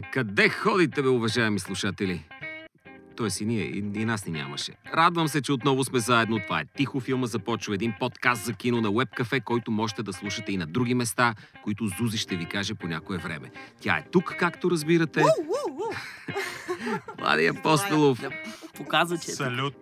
Къде ходите, бе, уважаеми слушатели? Тоест и ние, и, и нас ни нямаше. Радвам се, че отново сме заедно. Това е Тихо филма започва един подкаст за кино на Webcafe, който можете да слушате и на други места, които Зузи ще ви каже по някое време. Тя е тук, както разбирате. Влади Апостолов, Да показва, че... е. Салют.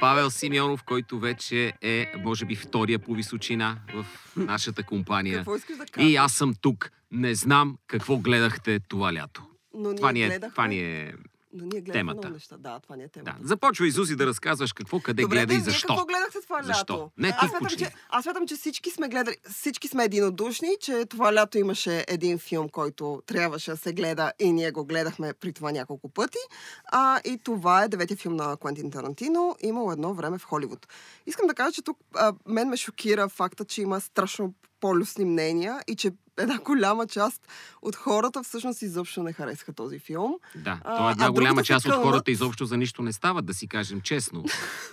Павел Симеонов, който вече е, може би, втория по височина в нашата компания. Какво искаш да кажеш? И аз съм тук. Не знам какво гледахте това лято. Но ние Това ни е, гледахме, това ни е но ние гледахме темата. много неща. Да, това ни е Да. темата. Започвай, Зузи, да разказваш какво, къде Добре, гледа и защо. Какво гледахте това Защо? лято? Не, ти аз, смятам, че, аз смятам, че всички сме гледали, всички сме единодушни, че това лято имаше един филм, който трябваше да се гледа и ние го гледахме при това няколко пъти. А, и това е деветия филм на Квентин Тарантино. Имало едно време в Холивуд. Искам да кажа, че тук а, мен ме шокира факта, че има страшно полюсни мнения и че една голяма част от хората всъщност изобщо не харесаха този филм. Да, то е една а голяма част от кълнат. хората изобщо за нищо не стават, да си кажем честно.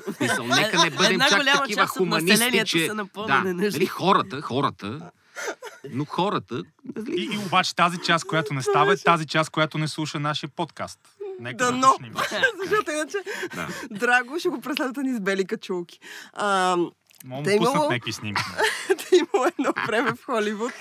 В Смисъл, нека не бъдем Една чак голяма такива част от хуманисти, населението че... са напълно да, нали, хората, хората, но хората... Нали, И, и обаче тази част, която не става, е тази част, която не слуша нашия подкаст. Нека да, уточним. Защото иначе да. Драго ще го преследват ни с бели качулки. А, Мога да имало- пуснат някакви снимки. да има едно време в Холивуд.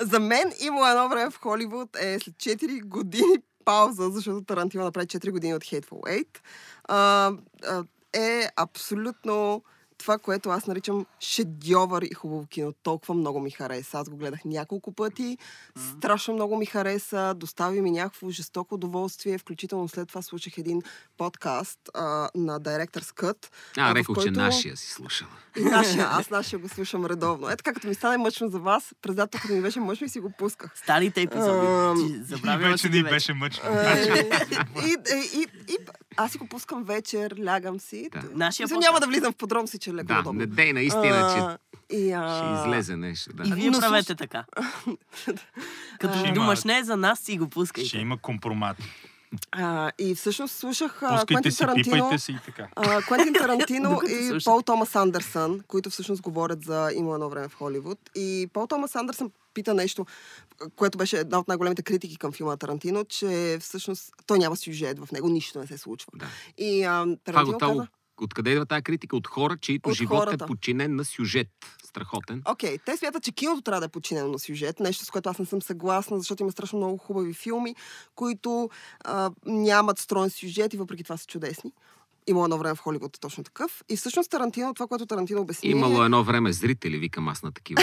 За мен има едно време в Холивуд е след 4 години пауза, защото Тарантино направи 4 години от Hateful Eight. А, а, е абсолютно това, което аз наричам шедьовър и хубаво кино. Толкова много ми хареса. Аз го гледах няколко пъти. Страшно много ми хареса. Достави ми някакво жестоко удоволствие. Включително след това слушах един подкаст а, на Director's Cut. А, рекох, че който- нашия си слушала. и нашия, аз нашия го слушам редовно. Ето както ми стане мъчно за вас, през като ми беше мъчно и си го пусках. Старите епизоди. Вече си ни беше мъчно. Е, и, и, и, и, аз си го пускам вечер, лягам си. Да. Нашия Мисля, няма да влизам в подробности, че е леко Да, удобно. не дей наистина, че и, а... ще излезе нещо. Да. И вие Но правете така. Като Ще има- думаш не за нас, си го Ще пускайте. има компромат. А, и всъщност слушах Пускайте Квентин Тарантино, си и така. а, Квентин Тарантино и слушах. Пол Томас Андерсън, които всъщност говорят за има едно време в Холивуд. И Пол Томас Андерсън пита нещо, което беше една от най-големите критики към филма Тарантино, че всъщност той няма сюжет в него, нищо не се случва. Да. И а, Това Тарантино готово. каза, Откъде идва тази критика? От хора, чието От живот хората. е подчинен на сюжет. Страхотен. Окей, те смятат, че киното трябва да е подчинено на сюжет, нещо с което аз не съм съгласна, защото има страшно много хубави филми, които а, нямат строен сюжет и въпреки това са чудесни. Има едно време в Холивуд точно такъв. И всъщност Тарантино, това, което Тарантино обясни... Имало е, едно време зрители, викам аз на такива.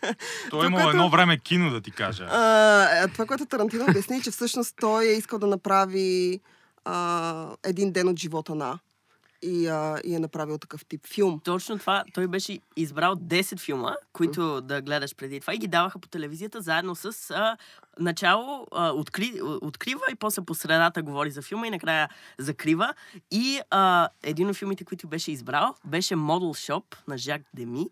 Той е имало което- едно време кино, да ти кажа. А, е, това, което Тарантино обясни, че всъщност той е искал да направи а, един ден от живота на и, а, и е направил такъв тип филм. Точно това, той беше избрал 10 филма, които да гледаш преди това и ги даваха по телевизията заедно с а, начало а, откри, открива и после по средата говори за филма и накрая закрива. И а, един от филмите, които беше избрал, беше Model Shop на Жак Деми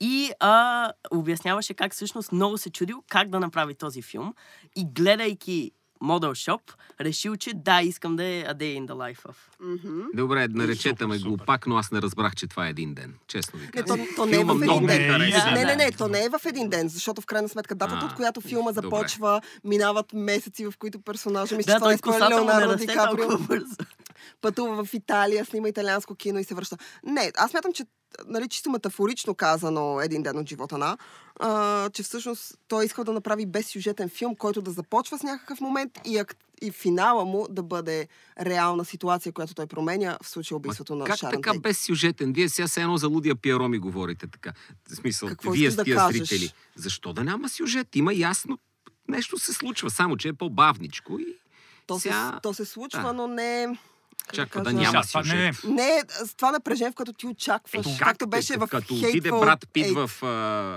и а, обясняваше как всъщност много се чудил как да направи този филм и гледайки Model Shop, решил, че да, искам да е A Day in the Life of. Мгм. Добре, наречете ме глупак, но аз не разбрах, че това е един ден. Честно ви Не, казвам. то, то не е в един не ден. хареса. easy. Не, не, не, Да. то не е в един ден, защото в крайна сметка датата, А, от която филма добре. започва, минават месеци, в които персонажа ми Да, това той е не Леонардо Ди Каприо, пътува в Италия, снима италианско кино и се връща. Не, аз мятам, че нали, чисто метафорично казано един ден от живота на, а, че всъщност той е искал да направи безсюжетен филм, който да започва с някакъв момент и, ак- и финала му да бъде реална ситуация, която той променя в случая убийството на Как Шарон така Тейт. без сюжетен? Вие сега се едно за лудия Пиаро ми говорите така. В смисъл, Какво вие искаш с да зрители. Защо да няма сюжет? Има ясно нещо се случва, само че е по-бавничко и То, сега... се, то се случва, Да. но не... как Чаква да няма това сюжет. не е. Не, е с това напрежение, в което ти очакваш, Ето, както беше в като Hateful отиде брат Пит в а,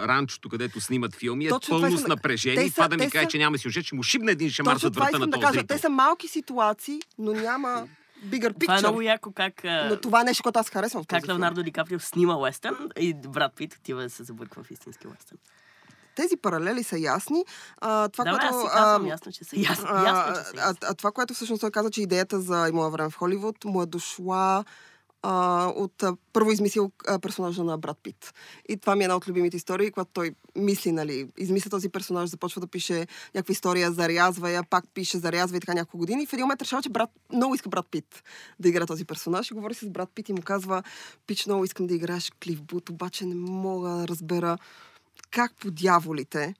ранчото, където снимат филми, е Точно пълно с да- напрежение и това да ми каже, са- че няма сюжет, ще му шибне един шамар зад това врата на да този кажа. зрител. Те са малки ситуации, но няма bigger Това е много picture. яко как, Но това е нещо, което аз харесвам как. Леонардо Ди Каприо снима уестърн и Брат Пит отива да се забърква в истински уестърн. Тези паралели са ясни. А, това, Да, което, аз си казвам а, ясно, че са ясни. а, Ясно, че са а, ясни. а, това, което всъщност той каза, че идеята за Имало време в Холивуд му е дошла а, от а, първо измислил а, персонажа на Брат Пит. И това ми е една от любимите истории, когато той мисли, нали, измисля този персонаж, започва да пише някаква история, зарязва я, пак пише, зарязва и така няколко години. И в един момент решава, че брат, много иска Брат Пит да игра този персонаж и говори с Брат Пит и му казва, Пич, много искам да играеш Клиф Бут, обаче не мога да разбера как по дяволите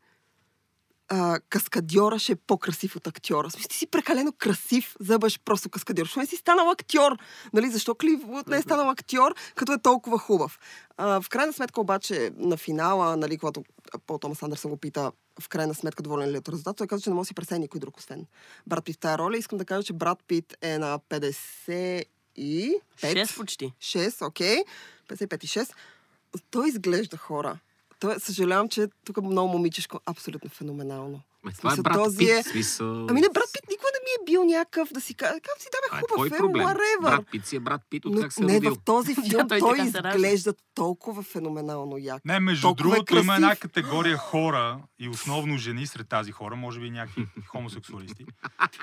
а, каскадьора ще е по-красив от актьора. Смисъл, ти си прекалено красив, за да бъдеш просто каскадьор. Защо не си станал актьор? Нали? Защо Кливуд не е станал актьор, като е толкова хубав? А, в крайна сметка обаче на финала, нали, когато Пол Томас Андерсън го пита в крайна сметка доволен ли е от резултата, той каза, че не може да си представи никой друг, освен Брат Пит в тази роля. Искам да кажа, че Брат Пит е на 50 и 5. 6 почти. 6, окей. 55 и 6. Той изглежда хора. Той, съжалявам, че тук много момичешко, абсолютно феноменално. Ме, това е брат този Пит, е- смисъл... Ами не, брат Пит никога не ми е бил някакъв да си каже, как си Това даве е хубав проблем. whatever. Брат Пит си е брат Пит, от Но, как се е не, родил. в този филм той той изглежда толкова феноменално як. Не, между Толкова е другото, има една категория хора и основно жени сред тази хора, може би някакви хомосексуалисти.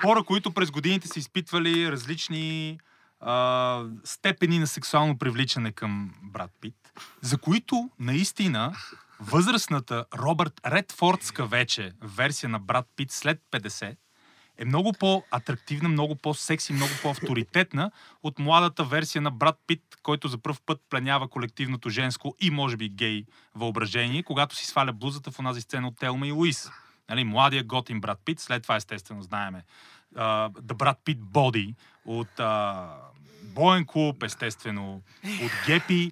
Хора, които през годините са изпитвали различни а, степени на сексуално привличане към брат Пит, за които наистина възрастната Робърт Редфордска вече версия на брат Пит след 50 е много по-атрактивна, много по-секси, много по-авторитетна от младата версия на брат Пит, който за първ път пленява колективното женско и може би гей въображение, когато си сваля блузата в онази сцена от Телма и Луис. Нали, младия готин брат Пит, след това естествено знаеме The Brad Pitt Body от uh, Боен клуб, естествено, от Гепи.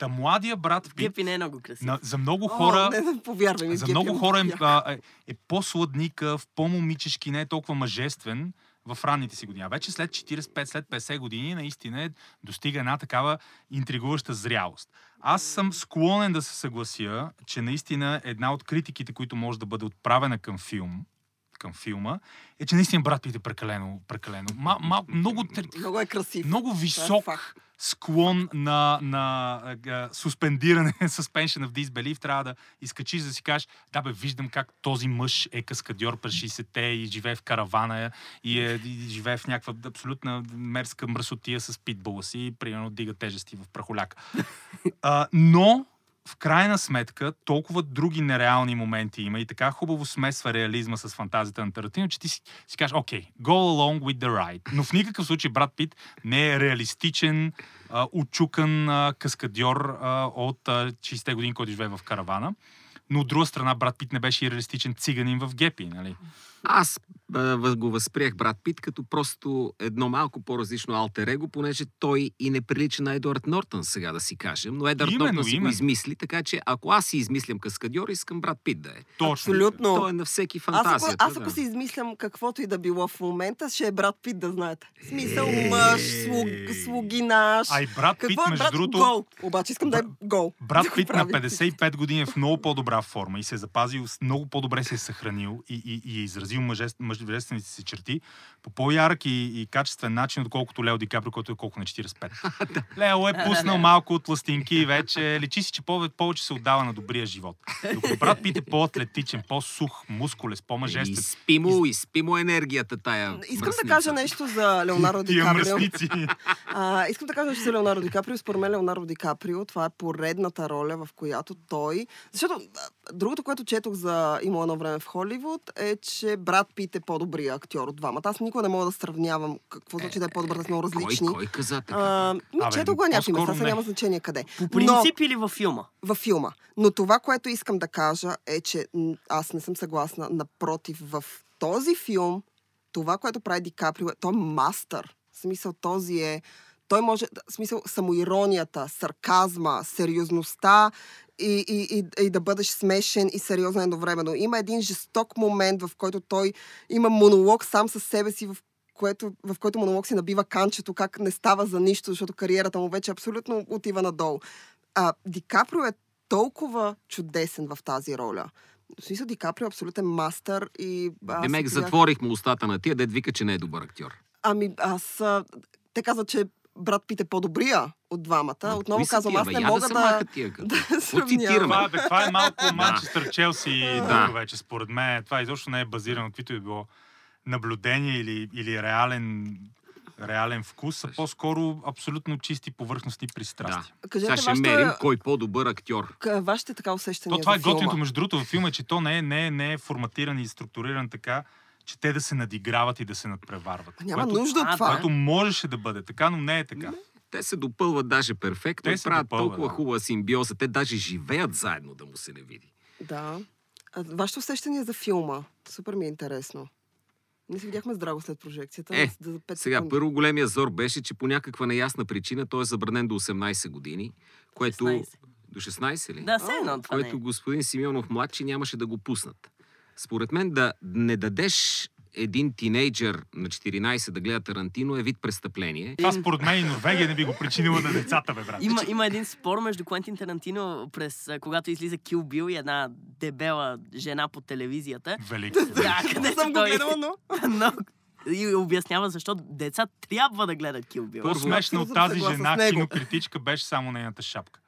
Та младия брат Пит Гепи не е много красив. на, за много хора... О, не, не, повярвай ми, За Гепи много е хора е, а, е, е по-сладникъв, по-момичешки, не е толкова мъжествен в ранните си години. А вече след 45, след 50 години наистина е, достига една такава интригуваща зрялост. Аз съм склонен да се съглася, че наистина една от критиките, които може да бъде отправена към филм, към филма, е, че наистина брат Пит е прекалено, прекалено. Ма, ма, много, Много е красив. много е висок факт. склон на, на а, суспендиране, suspension of disbelief, трябва да изкачиш да си кажеш, да бе, виждам как този мъж е каскадьор през 60-те и живее в каравана и, е, и живее в някаква абсолютна мерзка мръсотия с питбула си и примерно дига тежести в прахоляка. А, но в крайна сметка толкова други нереални моменти има и така хубаво смесва реализма с фантазията на Таратино, че ти си, си кажеш, окей, go along with the ride. Но в никакъв случай брат Пит не е реалистичен, а, учукан а, каскадьор а, от а, 60-те години, който живее в каравана. Но от друга страна, брат Пит не беше и реалистичен циганин в Гепи, нали? Аз а, го възприех брат Пит като просто едно малко по-различно алтер его, понеже той и не прилича на Едуард Нортън, сега да си кажем. Но Едуард Именно, Нортън си именно. го измисли, така че ако аз си измислям каскадьор, искам брат Пит да е. Точно. Абсолютно. Той е на всеки Аз ако, фантазията. аз ако да. си измислям каквото и да било в момента, ще е брат Пит, да знаете. В смисъл Е. мъж, слуг, слугинаш. А и брат Пит, Какво е между другото, Гол. Обаче искам да е гол. Брат Да Пит на прави. 55 години е в много по-добра форма и се е запазил, много по-добре се е съхранил и, и, и е изразил мъжест, мъжествените си черти по по-ярък и, и качествен начин, отколкото Лео Ди Каприо, който е колко на 45. Лео е Да, да, пуснал да. малко от ластинки и вече личи си, че повече, се отдава на добрия живот. Докато брат Пит е по-атлетичен, по-сух, мускулес, по-мъжествен. Изпи му, изпи му енергията тая Искам да мръсница. кажа нещо за Леонардо Ди Тия Каприо. мръсници. А, искам да кажа нещо за Леонардо Ди Каприо. Според мен Леонардо Ди Каприо, това е поредната роля, в която той... Защото другото, което четох за има едно време в Холивуд, е, че Брат Пит е по-добрия актьор от двамата. Аз никога не мога да сравнявам какво значи да е по-добър, те са много Кой, различни. кой каза така? А, ми, Абе, четох го някакви места, сега няма значение къде. По Но принцип или във филма? във филма. Но това, което искам да кажа е, че аз не съм съгласна. Напротив, в този филм, това, което прави Ди Каприо, е- той е мастър. В смисъл, този е... Той може, в смисъл, самоиронията, сарказма, сериозността и, и, и, и да бъдеш смешен и сериозен едновременно. Има един жесток момент, в който той има монолог сам със себе си, в което, в който монолог си набива канчето, как не става за нищо, защото кариерата му вече абсолютно отива надолу. А, Ди Каприо е толкова чудесен в тази роля. В смисъл, Ди Каприо е абсолютен мастър и... Демек, бях- затворих му устата на тия, дед вика, че не е добър актьор. Ами, аз... Те казват, че брат Пит е по-добрия от двамата. Ма, Отново казвам, аз не Я мога да да... да сравнявам. Това, бе, това е малко Манчестър Челси Да. да. вече, според мен. Това изобщо не е базирано, каквито е било наблюдение или, или реален реален вкус, а по-скоро абсолютно чисти повърхностни пристрастия. Сега Кажете, ще вашето, мерим кой по-добър актьор. к- вашите така усещания То това е готиното, между другото, във филма, че то не е, не, е, не е форматиран и структуриран така, че те да се надиграват и да се надпреварват. Няма което, нужда от А, това. което можеше да бъде така, но не е така. Те се допълват даже перфектно Те се правят допълват, толкова да. хубава симбиоза. Те даже живеят заедно да му се не види. Да. А, вашето усещане за филма. Супер ми е интересно. Ние се видяхме здраво след прожекцията. Е, за, за 5 Сега, секунди. първо големия зор беше, че по някаква неясна причина той е забранен до 18 години, което... 16. До 16 ли? Да, все едно това не което е. господин Симеонов младши нямаше да го пуснат. Според мен да не дадеш един тинейджър на 14 да гледа Тарантино е вид престъпление. Това според мен и Норвегия не би го причинила на децата, бе, брат. Има, има един спор между Квентин Тарантино през когато излиза Кил Бил и една дебела жена по телевизията. Велико. Да, Не където съм го гледала, но... но... И обяснява защо деца трябва да гледат Кил Бил. По-смешна от тази жена кинокритичка беше само нейната шапка.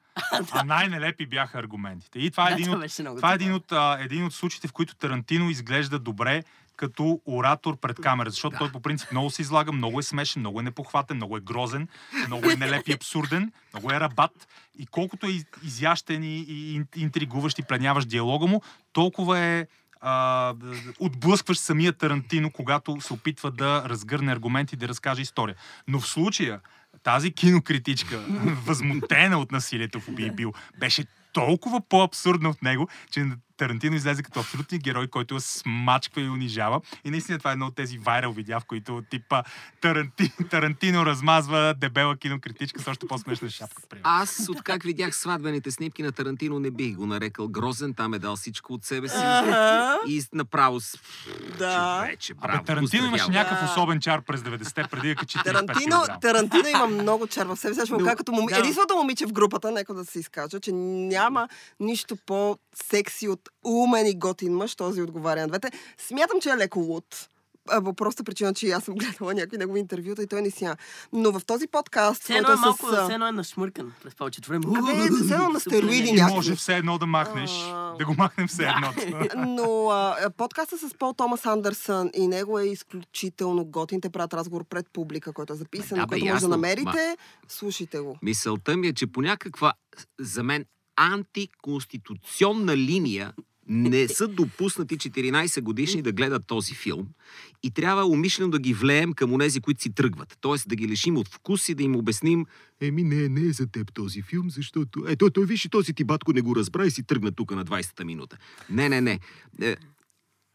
А най-нелепи бяха аргументите. И това е един от, това е един от, а, един от случаите, в които Тарантино изглежда добре като оратор пред камера, защото Да. той по принцип много се излага, много е смешен, много е непохватен, много е грозен, много е нелеп и абсурден, много е рабат. И колкото е из- изящен и, и ин- интригуващ и пленяващ диалога му, толкова е а, отблъскваш самия Тарантино, когато се опитва да разгърне аргументи и да разкаже история. Но в случая тази кинокритичка, възмутена от насилието в Убий Бил, беше толкова по-абсурдна от него, че Тарантино излезе като абсолютен герой, който смачква и унижава. И наистина това е едно от тези вайрал видеа, в които типа Таранти, Тарантино размазва дебела кинокритичка с още по-смешна шапка. примерно. Аз, откак видях сватбените снимки на Тарантино, не бих го нарекал грозен. Там е дал всичко от себе си. И направо с... Да. Човече, Абе, браво. Тарантино имаше някакъв Да. особен чар през 90-те, преди да качи 35 Тарантино. Тарантино има много чар в себе си. Ще му Но- кажа като моми... да. единственото момиче в групата, нека да се изкажа, че няма нищо по-секси от умен и готин мъж, този отговаря на двете. Смятам, че е леко луд. По проста причина, че аз съм гледала някакви негови интервюта и той не сия. Но в този подкаст, Все едно е малко, с... все едно е нашмъркан през повечето време. Абе, все едно на стероиди някакви. може все едно да махнеш, А. да го махнем все едно. Но а, подкаста с Пол Томас Андерсън и него е изключително готин. Те правят разговор пред публика, който е записан, Да, който може да намерите. Слушайте го. Мисълта ми е, че по някаква, за мен, антиконституционна линия не са допуснати 14 годишни да гледат този филм и трябва умишлено да ги влеем към онези, които си тръгват. Тоест да ги лишим от вкус и да им обясним Еми не, не е за теб този филм, защото... Ето, той виж този ти батко не го разбра и си тръгна тук на 20-та минута. Не, не, не. Е,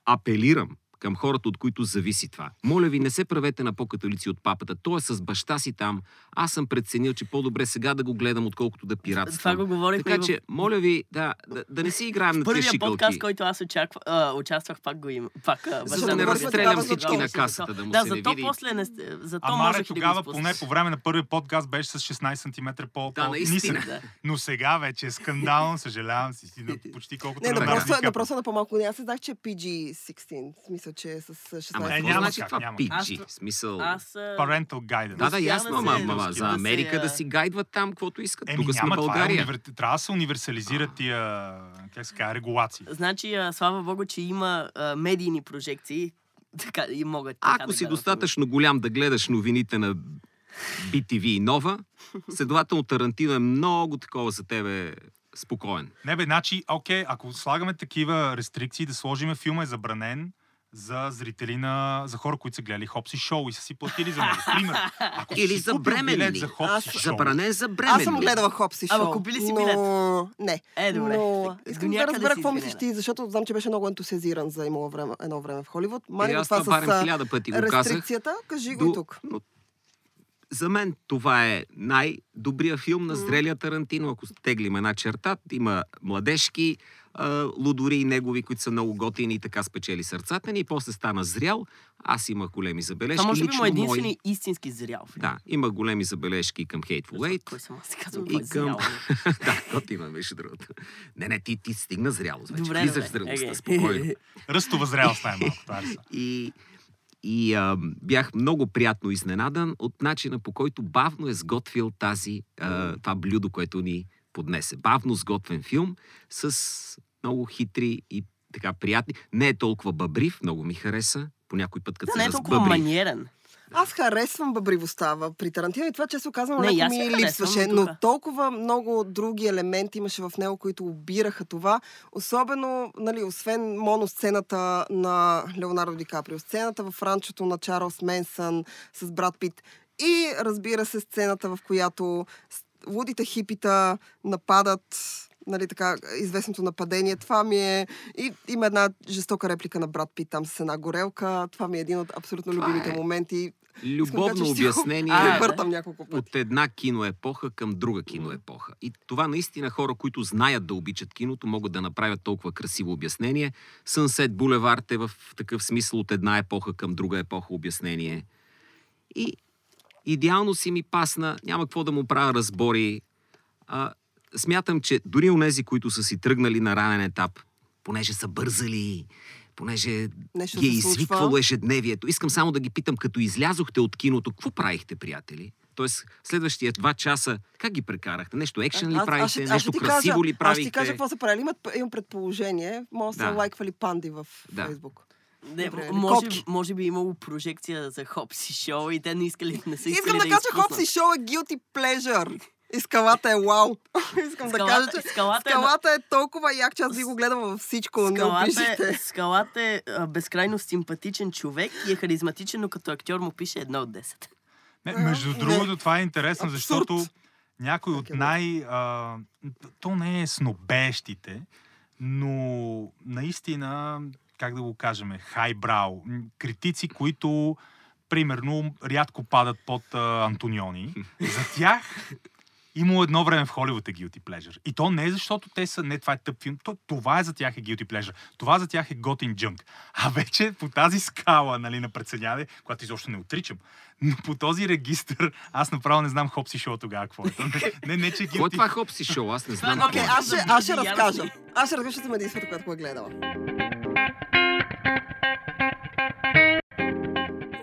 апелирам към хората, от които зависи това. Моля ви, не се правете на по-католици от папата. Той е с баща си там. Аз съм преценил, че по-добре сега да го гледам, отколкото да пиратствам. Това го говорихме Така че, моля ви, да, да, да не си играем на тези Първия шикалки. подкаст, който аз очаква, а, участвах, пак го има. Пак, а, За да не разстрелям всички Да, на касата, да му да, се не зато види. после не... Зато А Маре да тогава, спуснеш. поне по време на първия подкаст, беше с 16 см по Да, наистина. по-нисък. Да. Но сега вече е скандално, съжалявам си, си почти колкото Не, на просто, на по-малко. Не, аз не знах, че е PG-16. Смисъл, че е с 16. Ама, Е, няма значи как, това няма. PG? Аз- смисъл... Аз... Parental guidance. Да, да, ясно, да ама, ама да за Америка да а, си гайдват там, каквото искат. Еми Тук сме няма, това е България. универ... трябва да се универсализират тия, как се казва, регулации. Значи, слава богу, че има а, медийни прожекции. Така, и могат така Ако да си гледат. достатъчно голям да гледаш новините на BTV и Нова, следователно Тарантино е много такова за тебе спокоен. Не бе, значи, окей, ако слагаме такива рестрикции, да сложиме филма е забранен за зрители на... за хора, които са гледали Хопси шоу и са си платили за него. Пример. Ако си Или си за купил билет бременни. за Хопси Аз- шоу, Забранен за бременни. Аз съм гледала Хопси Ама шоу. купили си но... билет? Не. Е, добре. Но искам да разбера какво мислиш ти, защото знам, че беше много ентусиазиран за имало време, едно време в Холивуд. И Мани аз това това с а, хиляда пъти го казах. рестрикцията. Кажи го и До- тук. но За мен това е най-добрия филм на зрелия Тарантино. Ако теглим една черта, има младежки лудори и негови, които са много готини и така спечели сърцата ни. И после стана зрял. Аз имах големи забележки. Това може би му е единствения мои. истински зрял. филм. Да, има големи забележки към Hateful Eight. Кой съм аз? Казвам, И кой е към... зрял. да, готина беше другото. Не, не, ти, ти стигна зрялост вече. Добре, Влизаш в добре. зрелостта, спокойно. Ръстова зрялост най-малко. Е. И, и а, бях много приятно изненадан от начина по който бавно е сготвил тази, а, това блюдо, което ни поднесе. Бавно сготвен филм с много хитри и така приятни. Не е толкова бъбрив, много ми хареса. По някой път, като Да, се не е толкова разбъбри. маниерен. Аз харесвам бъбривостта при Тарантино и това, често казвам, Не, леко ми липсваше. но толкова много други елементи имаше в него, които обираха това. Особено, нали, освен моносцената на Леонардо Ди Каприо, сцената в ранчото на Чарлз Менсън с Брат Пит и, разбира се, сцената, в която лудите хипита нападат нали така, известното нападение. Това ми е... И има една жестока реплика на брат Пит там с една горелка. Това ми е един от абсолютно Това любимите е моменти. Любовно да обяснение А, да. Превъртам няколко пъти. от една киноепоха към друга киноепоха. И това наистина хора, които знаят да обичат киното, могат да направят толкова красиво обяснение. Сънсет Булевард е в такъв смисъл от една епоха към друга епоха обяснение. И идеално си ми пасна, няма какво да му правя разбори. А, смятам, че дори у нези, които са си тръгнали на ранен етап, понеже са бързали, понеже Нещо ги е извиквало ежедневието. Искам само да ги питам, като излязохте от киното, какво правихте, приятели? Тоест, следващия два часа, как ги прекарахте? Нещо екшен ли Аз- аз правихте? аз нещо ще ти красиво кажа, ли Аз ще правихте? ти кажа какво са правили. Имат, имам предположение. Може да са Да. лайквали панди в Да. Фейсбук. Не, Добре, може, котки. може би имало прожекция за Хопси шоу и те не искали, не са искали Искам да да кажа. Хопси шоу е guilty pleasure. И скалата е вау. Искам да кажа, че скалата, е, скалата е толкова як, че аз би го гледала във всичко. Не скалата, е, скалата е а, безкрайно симпатичен човек и е харизматичен, но като актьор му пише едно от 10. Не, между Не. другото, това е интересно, Абсурд. защото някой от е, най... А, то не е снобещите, но наистина, как да го кажем, хайбрау. Критици, които примерно рядко падат под а, Антониони. За тях има едно време в Холивуд е guilty pleasure. И то не е защото те са, не това е тъп филм, то, това е за тях е guilty pleasure. Това за тях е готин джънк. А вече по тази скала нали, на преценяване, която изобщо не отричам, но по този регистр аз направо не знам Хопси шоу тогава какво е. Не, не, че Какво е guilty... това Хопси шоу? Аз не знам. много Окей, какво е. аз ще, аз ще разкажа. Аз ще разкажа, защото съм единствената, която го е гледала.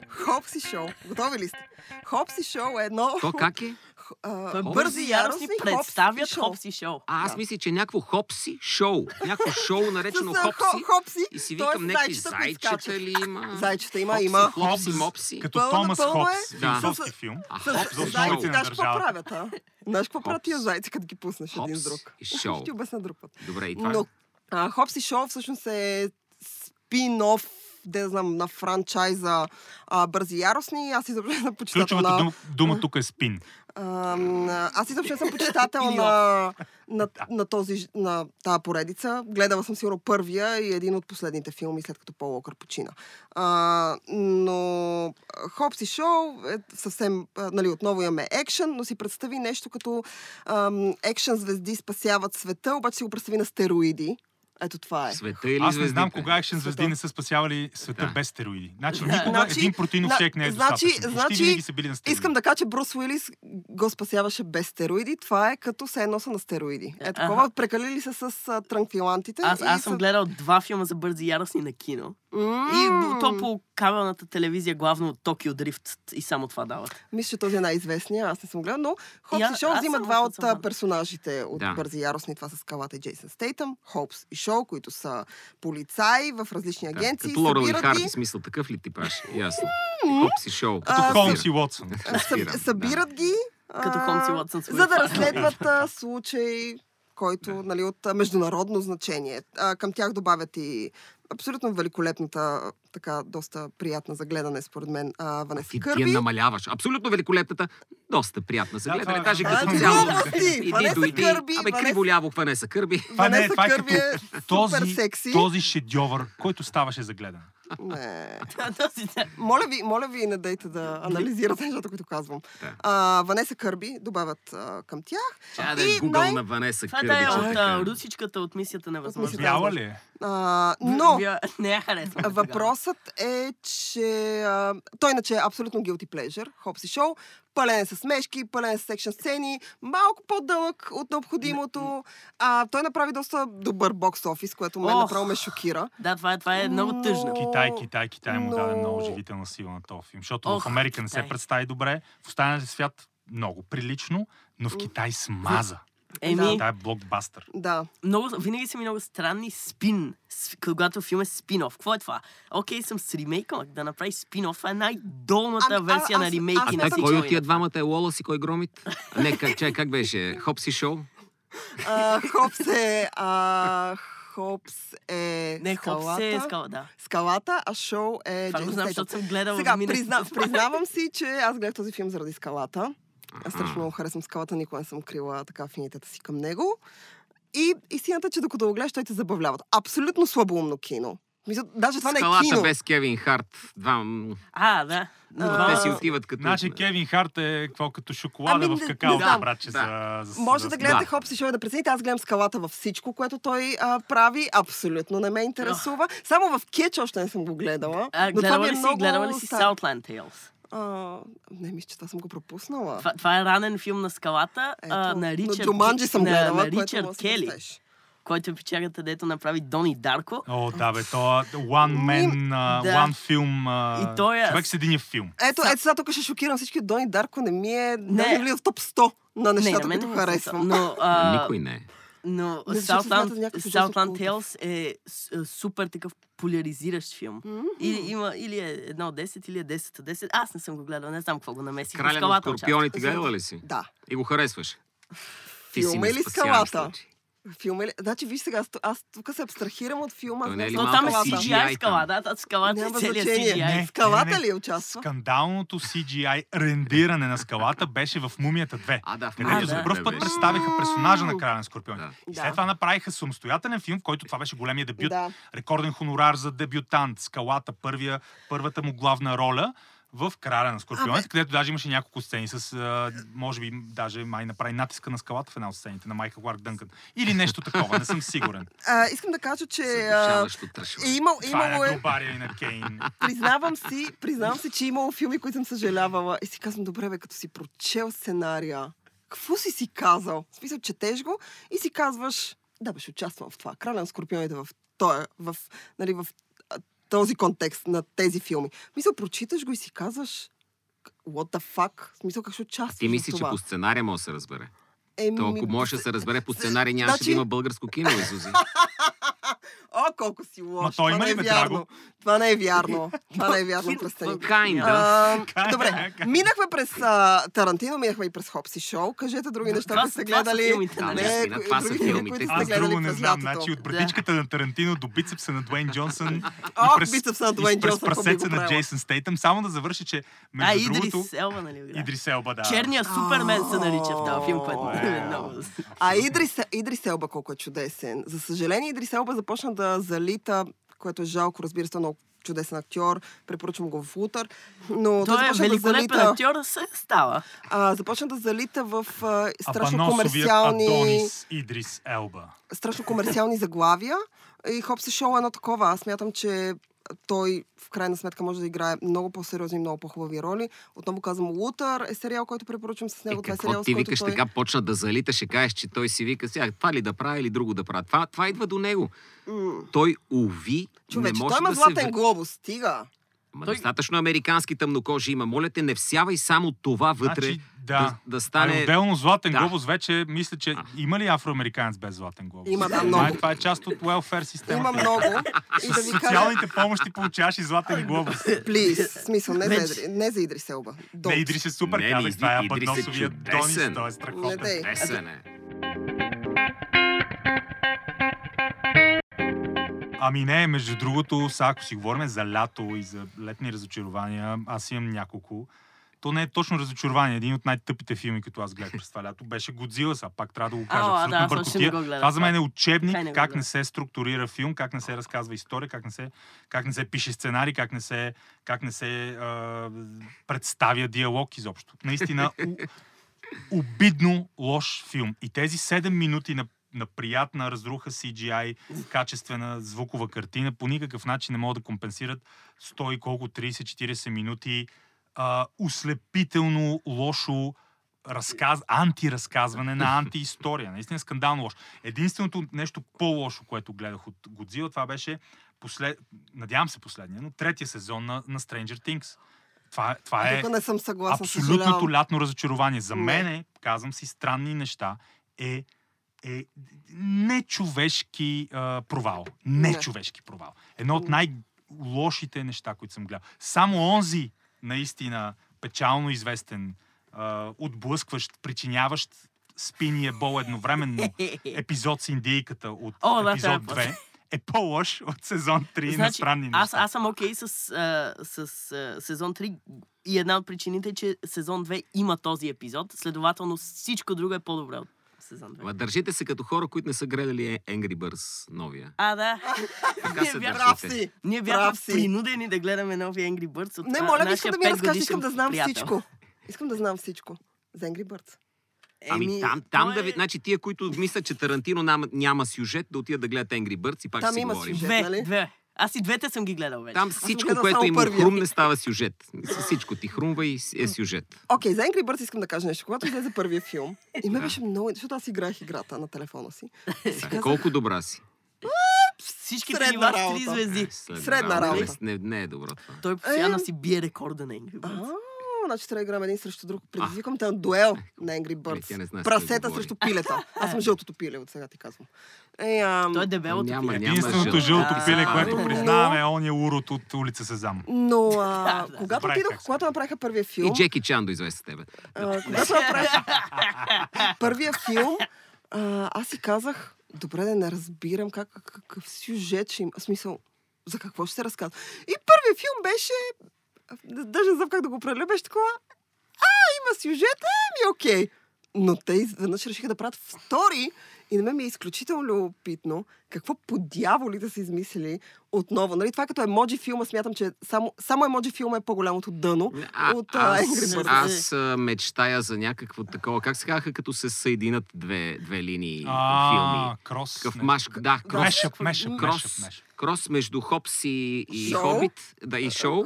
Хопси шоу. Готови ли сте? Хопси шоу е едно... То как е? А, Той бързи яростни представят. Хопси шоу. А, аз Да. мисля, че някакво Хопси шоу. Някакво шоу, наречено Хопси. хопси. И си викам, някакви зайчета, ли има? Зайчета има, Хопси, има. Хопси, мопси. Като Томас е. Хопс, Да. философски филм. За основите на какво държавата. правят, а? Знаеш какво правят тия зайци, като ги пуснеш един с друг? и шоу. Ще ти обясня друг път. Добре, и това Но е. а, Хопси шоу всъщност е спин-оф да знам, на франчайза а, Бързи яростни. Аз изобщо съм почитател на... дума, дума тук е спин. Аз изобщо съм почитател на, на, на, този, на тази поредица. Гледала съм сигурно първия и един от последните филми, след като Пол Уокър почина. А, но Хопс и Шоу е съвсем, а, нали, отново имаме екшен, но си представи нещо като ам, екшен звезди спасяват света, обаче си го представи на стероиди. Ето това е. Света или Аз не знам кога екшен звезди не са спасявали света Да. без стероиди. Значи Да. никога Значи, един протеинов на- шек не е значи- достатъчен. Почти значи, винаги са били на стероиди. Искам да кажа, че Брус Уилис го спасяваше без стероиди. Това е като се едно са на стероиди. Е такова, прекалили се с а, транквилантите. Аз, аз съм са- гледал два филма за бързи яростни на кино. М, И то по кабелната телевизия, главно от Токио Дрифт и само това дават. Мисля, че този е най-известният. Аз не съм гледал, но И Хопс и Шоу взима два от съм персонажите от Да. Бързи и яростни. Това са Скалата и Джейсън Стейтъм. Хопс и Шоу, които са полицаи в различни Да, агенции. Като Лорел и ги, смисъл такъв ли типаш? Ясно. Хопси шоу. А, Като Холмс и Уотсън. събират ги. Като Холмс и Уотсън За да разследват случай, който нали, от международно значение. А, към тях добавят и абсолютно великолепната, така доста приятна за гледане, според мен, а, Ванеса Ти, ти я Кърби. намаляваш. Абсолютно великолепната, доста приятна за Да, гледане. това е- Даже това като е цяло. Иди, Ванеса дойди. Кърби, Абе, Ванеса- криво ляво Ванеса Кърби. Е, Ванеса това е Кърби е супер този, секси. този шедьовър, който ставаше за гледане. Не. Моля ви, моля ви, дайте да анализирате нещата, които казвам. Да. А, Ванеса Кърби добавят а, към тях. Чая да И е Google най- на Ванеса Това Кърби. да е от русичката от мисията на възможност. Вяла ли е? А, но Не я харесвам. въпросът е, че а, той иначе е абсолютно guilty pleasure, Хопси Шоу. Пълен с смешки, пълен с секшн сцени, малко по-дълъг от необходимото. А, той направи доста добър бокс офис, което мен Ох. направо ме шокира. Да, това е, това е много Но- тъжно. Китай, Китай, Китай му даде Но- много живителна сила на този филм. Защото Ох, в Америка не се представи добре, в останалия свят много прилично, но в Китай смаза. Еми, Това е блокбастър. Да. много, винаги са ми много странни спин, когато филм е спин-оф. Какво е това? Окей, съм с ремейка, да направи спин-оф, е най-долната Ами, а- версия на аз- ремейки аз на А кой от тия двамата е Лолас и кой громит? А, не, как, чай, как беше? Хопси шоу? А, Хопс е... А, Хопс е Не, хоп скалата. се е скала, да. Скалата, а шоу е Това го знам, защото съм гледала Сега, призна, признавам си, че аз гледах този филм заради скалата. Аз страшно много харесвам скалата, никога не съм крила така афинитета си към него. И истината е, че докато го гледаш, той те забавлява. Абсолютно слабоумно кино. Мисля, даже това не е Скалата кино. без Кевин Харт. Два... А, да. Но А, Те си е... отиват като... Значи Кевин Харт е какво като шоколада Ами, в какао, знам. братче, Да. за, за Може за- да гледате Да. Хопс и шоу да прецените. Аз гледам скалата във всичко, което той а, прави. Абсолютно не ме интересува. Само в Кетч още не съм го гледала. А, но това гледала ми е ли си, много гледала ли си. Southland Tales? А, не, мисля, че това съм го пропуснала. Това, това е ранен филм на скалата Ето, а, на на Ричард, Джуманджи съм на, гледала, на което Ричард да Кели, представиш. който е печагата, дето направи Дони Дарко. О, да, бе, то One Man, а, Да. One Film, а, И той е- човек с един филм. Ето, ето сега тук ще шокирам всички. Дони Дарко не ми е... Не. Не. влиза в топ 100 на не, нещата, на мен които не ми се харесвам. Но, а, Никой не е. Но Southland. Tales е а, супер такъв поляризиращ филм. Или, има, или е едно от 10, или е 10 от 10. Аз не съм го гледал, не знам какво го намесих. Краля на скорпионите гледала ли си? Да. И го харесваш? Ти Филма или скалата? случай. Филма ли? Значи, виж сега, аз, аз тук се абстрахирам от филма. Аз не е Но там е малко скалата. CGI скала, там? да, скалата е Няма целият значение. CGI. Не. Скалата ли участва? Скандалното CGI рендиране на скалата беше в Мумията 2. А, да, в Където А, за да. първ път представиха персонажа на Краля на Скорпиони. Да. И след това направиха самостоятелен филм, в който това беше големия дебют. Да. Рекорден хонорар за дебютант. Скалата, първия, първата му главна роля в Краля на Скорпионите, където даже имаше няколко сцени с, а, може би, даже май направи натиска на скалата в една от сцените на Майкъл Кларк Дънкън. Или нещо такова, не съм сигурен. А, искам да кажа, че... А, е имал, е имало на е... И на Кейн. Признавам си, признавам си, че е имало филми, които съм съжалявала. И си казвам, добре, бе, като си прочел сценария, какво си си казал? В смисъл, четеш го и си казваш, да, бе, ще участвам в това. Краля на скорпионите в, тоя, в, нали, в този контекст на тези филми. Мисъл, прочиташ го и си казваш, what the fuck? В смисъл, как ще участваш Ти мислиш, че по сценария може да се разбере. Еми, То, ако може да се разбере по сценарий, нямаше Значи- да има българско кино, Изузи. О, колко си лош. Ма той Това има не ли, е вярно. Това не е вярно. Това не е вярно, престани. Kinda. Добре, минахме през а, Тарантино, минахме и през Хопси Шоу. Кажете други неща, които са- сте гледали. Не, това са филмите. които Аз друго не през знам. Значи от братичката на Тарантино до бицепса на Дуейн Джонсън през, бицепса на Дуейн през Джонсън, би прасеца на? Джейсън Стейтъм. Само да завърши, че между А, Идрис другото... Елба, нали? Идрис Елба, да. Черния Супермен се нарича в този филм, което е много... А Идрис, Идрис Елба колко е чудесен. За съжаление, Идрис Елба започна да залита, което е жалко, разбира се, той е много чудесен актьор. Препоръчвам го в Утър. Но Той е започна да великолепен залита, актьор, се става. а, започна да залита в а, страшно комерциални... Адонис Идрис Елба. страшно комерциални заглавия. И Хопси Шоу е едно такова. Аз смятам, че той в крайна сметка може да играе много по-сериозни и много по-хубави роли. Отново казвам, Лутър е сериал, който препоръчвам с него. Е, това е какво сериал, с ти който викаш той... така, почна да залита, ще кажеш, че той си вика сега, това ли да прави или друго да прави. Това, това идва до него. М, Той, уви, Човече, не той може има да златен се... глобус, стига. Ма Той- достатъчно американски тъмнокожи има. Моля те, не всявай само това вътре Значи, да, да. да А стане... отделно Златен Да. глобус вече, мисля, че А. има ли афроамериканец без Златен глобус? Има, да, много. Това е част от welfare системата. Има много. И да ви кажа, социалните помощи получаваш и Златен глобус. плиз, смисъл, не за, Вече- Идри, не за Идрис Елба. Не. Идрис е супер, Не, казах, това е е Абадосовия Донис, той е Не страхотен. Десен е. Ами не, между другото, сега ако си говорим за лято и за летни разочарования, аз имам няколко. То не е точно разочарование. Един от най-тъпите филми, които аз гледах през това лято, беше Годзила. Сега пак трябва да го кажа. Абсолютно да, бъркотия. го гледах. Това за мен е учебник не как не се структурира филм, как не се разказва история, как не се, как не се пише сценарий, как не се, как не се а, представя диалог изобщо. Наистина, у, обидно лош филм. И тези 7 минути на на приятна разруха CGI, качествена звукова картина, по никакъв начин не могат да компенсират 100 и колко 30-40 минути а, услепително лошо разказ, антиразказване на антиистория. Наистина скандално лошо. Единственото нещо по-лошо, което гледах от Годзила, това беше, послед... надявам се последния, но третия сезон на, на Stranger Things. Това, това е Тук не съм съгласна. абсолютното съжалявам. лятно разочарование. За Не. мен, казвам си, странни неща е е нечовешки а, провал. Нечовешки провал. Едно от най-лошите неща, които съм гледал. Само онзи, наистина, печално известен, а, отблъскващ, причиняващ спиния бол едновременно. Епизод с индийката от О, епизод това е 2 е по-лош от сезон 3 на Значи, странни неща. аз, аз съм окей с, а, с а, сезон 3 и една от причините е, че сезон 2 има този епизод, следователно всичко друго е по-добре от сезон 2. Ама държите се като хора, които не са гледали Angry Birds новия. А, да. Така Ние се Прав си. Ние бяхме принудени да гледаме нови Angry Birds от Не, моля искам да ми разкажеш, искам да знам приятел. всичко. Искам да знам всичко. За Angry Birds. Ами там, там то да ви... е- Значи тия, които мислят, че Тарантино няма, няма сюжет, да отидат да гледат Angry Birds и пак Там си има говорим. сюжет. Две, нали? две. Аз и двете съм ги гледал вече. Там всичко, което само им първия. хрумне, става сюжет. Всичко ти хрумва и е сюжет. Окей, за Angry Birds искам да кажа нещо. Когато излезе първия филм, и ме беше много... Защото аз играех играта на телефона си. Си Да, казах, Колко добра си. Всичките Средна ни вас три звезди. Е, Средна не, работа. Не, не е добро това. Той постоянно Е. си бие рекорда на Angry Birds. Значи трябва да играем един срещу друг. Предизвикам те на дуел на Angry Е, не Birds. кой Прасета срещу пилета. Аз съм жълтото пиле, от сега ти казвам. Е, ам... Той е дебелото Няма, пиле. няма. Единственото жълто. пиле, А, което признаваме е ония урод от улица Сезам. Но а, когато отидох, когато направиха първия филм, И Джеки Чан дойде с тебе. а, когато направиха първия филм, а, аз си казах, добре да не разбирам как, как- какъв сюжет ще има. В смисъл, за какво ще се разказва. И първият филм беше, а, даже не знам как да го определя, беше такова, а, има сюжет, е, ми окей. Но те изведнъж решиха да правят втори и на мен ми е изключително любопитно какво по дяволите са измислили отново. Нали, това е като емоджи филма, смятам, че само, само емоджи филма е по-голямото дъно А, от аз, Angry Birds. аз а, мечтая за някакво такова. Как се казаха, като се съединят две, две линии филми? А, крос. Такъв нещо. маш, да, крос, Мешъп, мешъп, крос, мешъп, мешъп. крос между Хопс и, Шоу? Хобит, да, и шоу.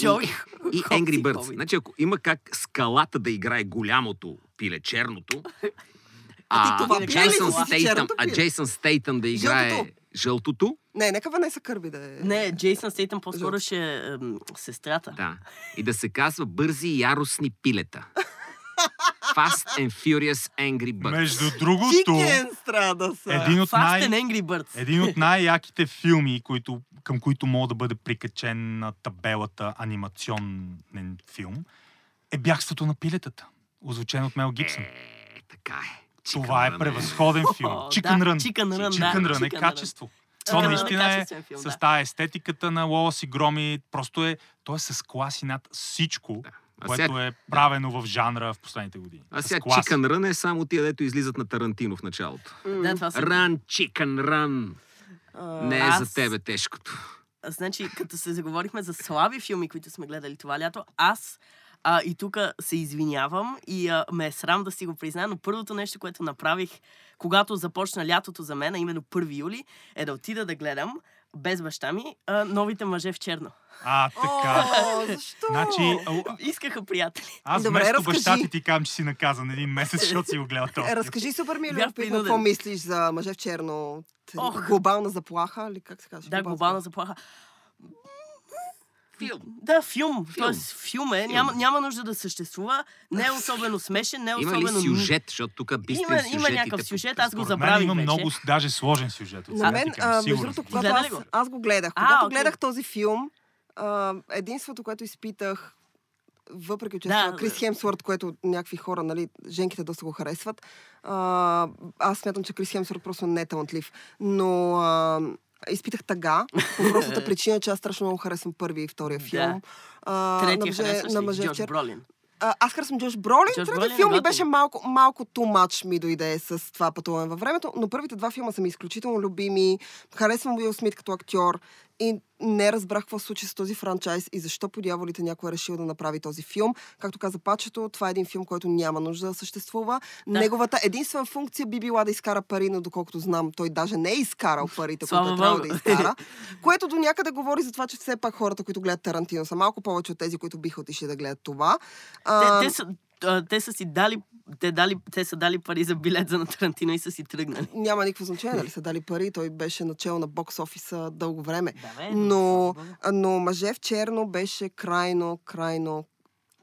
Шоу и, и Angry Birds. Значи, ако има как скалата да играе голямото пиле, черното, А ти това пиле ли Джейсън Стейтъм, а? Джейсън Стейтъм да играе Жълтото. жълтото, Не, нека Ванеса Кърби да е. Не, Джейсън Стейтън по-скоро ще е сестрата. да, и да се казва бързи и яростни пилета. Fast and Furious Angry Birds. Между другото, са. един от, Fast най... and Angry Birds. един от най-яките филми, които, към които мога да бъде прикачен на табелата анимационен филм, е Бягството на пилетата, озвучен от Мел Гибсън. Е, така е. Това е превъзходен филм. Chicken да, Run. Chicken Run, да, Chicken Run е качество. Chicken То Run е наистина е филм, с да. тази естетиката на Лолас и Громи. Просто е, то е с класи над всичко, Да. А което сега, е правено в жанра в последните години. а С сега. Chicken Run е само тия, дето излизат на Тарантино в началото. Това. Run, Chicken Run. Не е за тебе тежкото. Значи, като се заговорихме за слаби филми, които сме гледали това лято, аз а, и тук се извинявам и а, ме е срам да си го призная, но първото нещо, което направих, когато започна лятото за мен, а именно 1 юли, е да отида да гледам без баща ми а, новите мъже в черно. А, така. О, защо? Значи, а, Искаха приятели. аз Добре, вместо разкажи. баща ти ти казвам, че си наказан един месец, защото си го гледал. Е, разкажи супер ми е любопитно принуден. какво мислиш за мъже в черно. Ох. Глобална заплаха или как се казва? Да, глобална заплаха. Филм. Да, филм. Филм. Тоест, филм е. Няма, няма нужда да съществува. Не е особено смешен, не е Има особено... ли сюжет? Защото тук бистрим Има- има някакъв сюжет, аз го забравих мен има вече. много даже сложен сюжет. От На мен, а, между другото, когато аз, го? аз го гледах. А, Когато окей. гледах този филм, а, единството, което изпитах, въпреки че Да, Крис. Хемсворт, което някакви хора, нали, женките доста го харесват, а, аз смятам, че Крис Хемсворт просто не е талантлив. Но а, изпитах тъга, по простата причина, че аз страшно много харесвам първи и втория филм. А, на Третия мъже, харесваш на мъже в Джордж чер- Бролин. а, аз харесвам Джош Бролин. Третия Бролин е филм ми беше малко, малко too much ми дойде с това пътуване във времето, но първите два филма са ми изключително любими. Харесвам Уил Смит като актьор и не разбрах какво случи с този франчайз и защо по дяволите някой е решил да направи този филм. Както каза Пачето, това е един филм, който няма нужда да съществува. Да. Неговата единствена функция би била да изкара пари, но доколкото знам, той даже не е изкарал парите, които е трябвало Богу. да изкара. Което до някъде говори за това, че все пак хората, които гледат Тарантино, са малко повече от тези, които биха отишли да гледат това. А, Те, те, са, те са си дали, те, дали, те са дали пари за билет за на Тарантино и са си тръгнали. няма никакво значение, дали са дали пари. Той беше начало на бокс офиса дълго време. Да, бе, Но, но мъже в черно беше крайно, крайно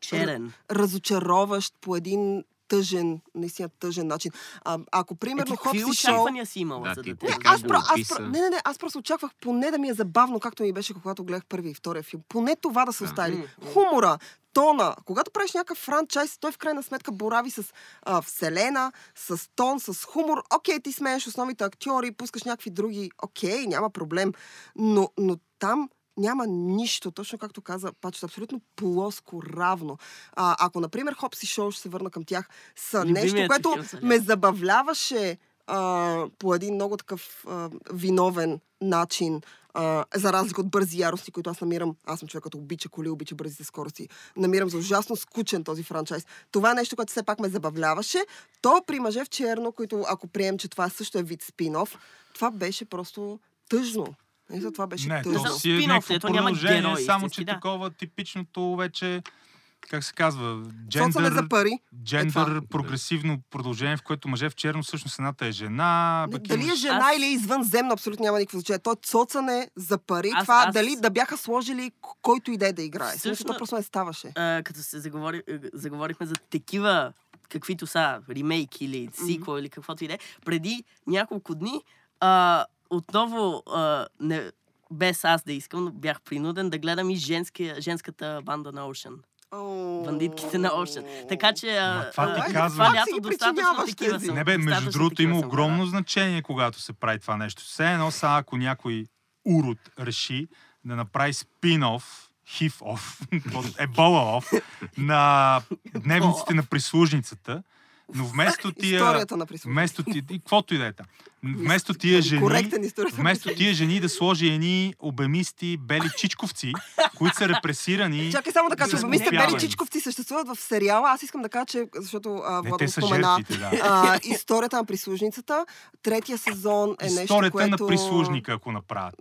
Черен. разочароващ по един тъжен, наистина тъжен начин. А, ако, Е, примерно, ти какви Хопси Шоу... си имала, Да, за ти да те кой Не, аз, про, аз, про, не, не, не, аз просто очаквах поне да ми е забавно, както ми беше, когато гледах първи и втория филм. Поне това да Да. оставили. М, Хумора, тона. Когато правиш някакъв франчайз, той в крайна сметка борави с а, вселена, с тон, с хумор. Окей, ти смееш основните актьори, пускаш някакви други. Окей, няма проблем. Но, но там няма нищо, точно както каза Пачето, абсолютно плоско, равно. А, ако, например, Хопси Шоу, ще се върна към тях, са Любимият нещо, което ме забавляваше а, по един много такъв а, виновен начин, а, за разлика от бързи ярости, които аз намирам. Аз съм човек, който обича коли, обича бързите скорости. Намирам за ужасно скучен този франчайз. Това е нещо, което все пак ме забавляваше. То при мъже в черно, които ако прием, че това също е вид спин-оф, това беше просто тъжно. Не, за това беше Не, тъжно. то си е Спин-оф, някакво няма продължение, герой, само че да. такова типичното вече, как се казва, джендър, за пари. джендър това. прогресивно продължение, в което мъже в черно всъщност едната е жена. Не, Дали е жена Аз- или е извънземно, абсолютно няма никакво значение. То е цоцане за пари. Аз- това аз- дали да бяха сложили който иде да играе. Всъщност... Всъщност- то просто не ставаше. а, като се заговори, а, заговорихме за такива, каквито са ремейк или сиквел или каквото и да е, преди няколко дни а, отново а, не, без аз да искам, бях принуден да гледам и женския, женската банда на Ocean. Бандитките на Ocean. Така че а, Ма това ти а, казвам. това лято достатъчно такива съм. Не бе, между другото има огромно гледал. значение, когато се прави това нещо. Все едно са, ако някой урод реши да направи спин-оф, хив-оф, ебола-оф на дневниците на прислужницата, но вместо тия... Историята на. Вместо ти, и каквото и да е там. Вместо тия жени, вместо тия жени да сложи едни обемисти бели чичковци, които са репресирани. Чакай само да кажа, попяване. Бели Чичковци съществуват в сериала. Аз искам да кажа, че, защото а, Не, Владо те го са спомена, жертвите, да. а, историята на прислужницата. Третия сезон е нещо, Историята което... на прислужника, ако направят.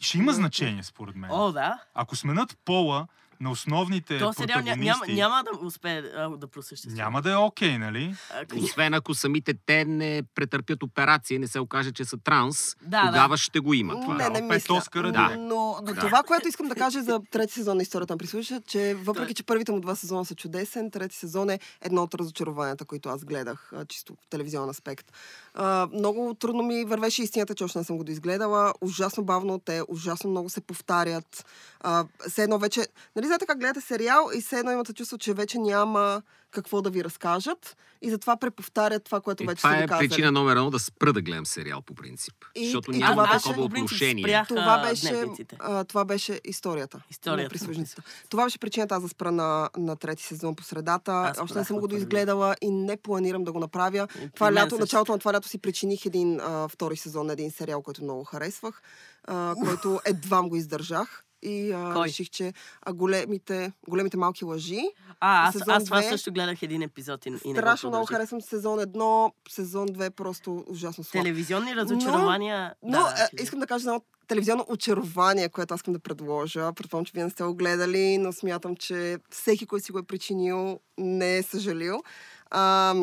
Ще има значение, според мен. О, да. Ако сменят пола на основните То сериал ня, няма, няма да успее а, да просъществува. няма да е окей, нали? А, к- Освен ако самите те не претърпят операция, не се окаже, че са транс, Да, тогава ще го има това. Не, не мисля. Оскара Да. Но, но Да. това, което искам да кажа за трети сезон на историята на прислужа, че въпреки, че първите му два сезона са чудесен, трети сезон е едно от разочарованията, които аз гледах, чисто в телевизионен аспект. А, много трудно ми вървеше истината, че още не съм го доизгледала. Ужасно бавно, те ужасно много се повтарят. А, все едно вече... Нали знаете как гледате сериал и все едно имате чувство, че вече няма какво да ви разкажат и затова преповтарят това, което И вече това са ви е казали. причина номер едно да спра да гледам сериал по принцип. И- защото и няма това беше- такова отношение. спрях. Това беше, а, това беше историята. Историята На. Това беше причината аз да спра на, на трети сезон по средата. Аз Още не съм го доизгледала и не планирам да го направя. И Това лято, също. началото на това лято си причиних един а, втори сезон на един сериал, който много харесвах, а, който едва го издържах. И а, Кой? реших, че а, големите, големите малки лъжи. А, аз, аз това две. също гледах един епизод и, и не Страшно много харесвам сезон едно, сезон две просто ужасно слаб. Телевизионни разочарования. Но да, е, кажи. искам да кажа едно телевизионно очарование, което аз искам да предложа. Предполагам, че вие не сте го гледали, но смятам, че всеки, който си го е причинил, не е съжалил. А,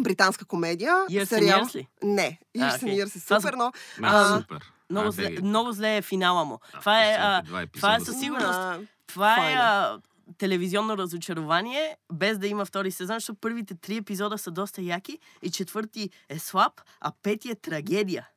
британска комедия. Years and сериал. Years ли? Не, А, Years and. Years е супер, но... Да, А, супер. Много, А, зле, много зле е финала му. А, това е, а, това е със сигурност. А, Това е файна. а, телевизионно разочарование, без да има втори сезон, защото първите три епизода са доста яки и четвърти е слаб, а пети е трагедия.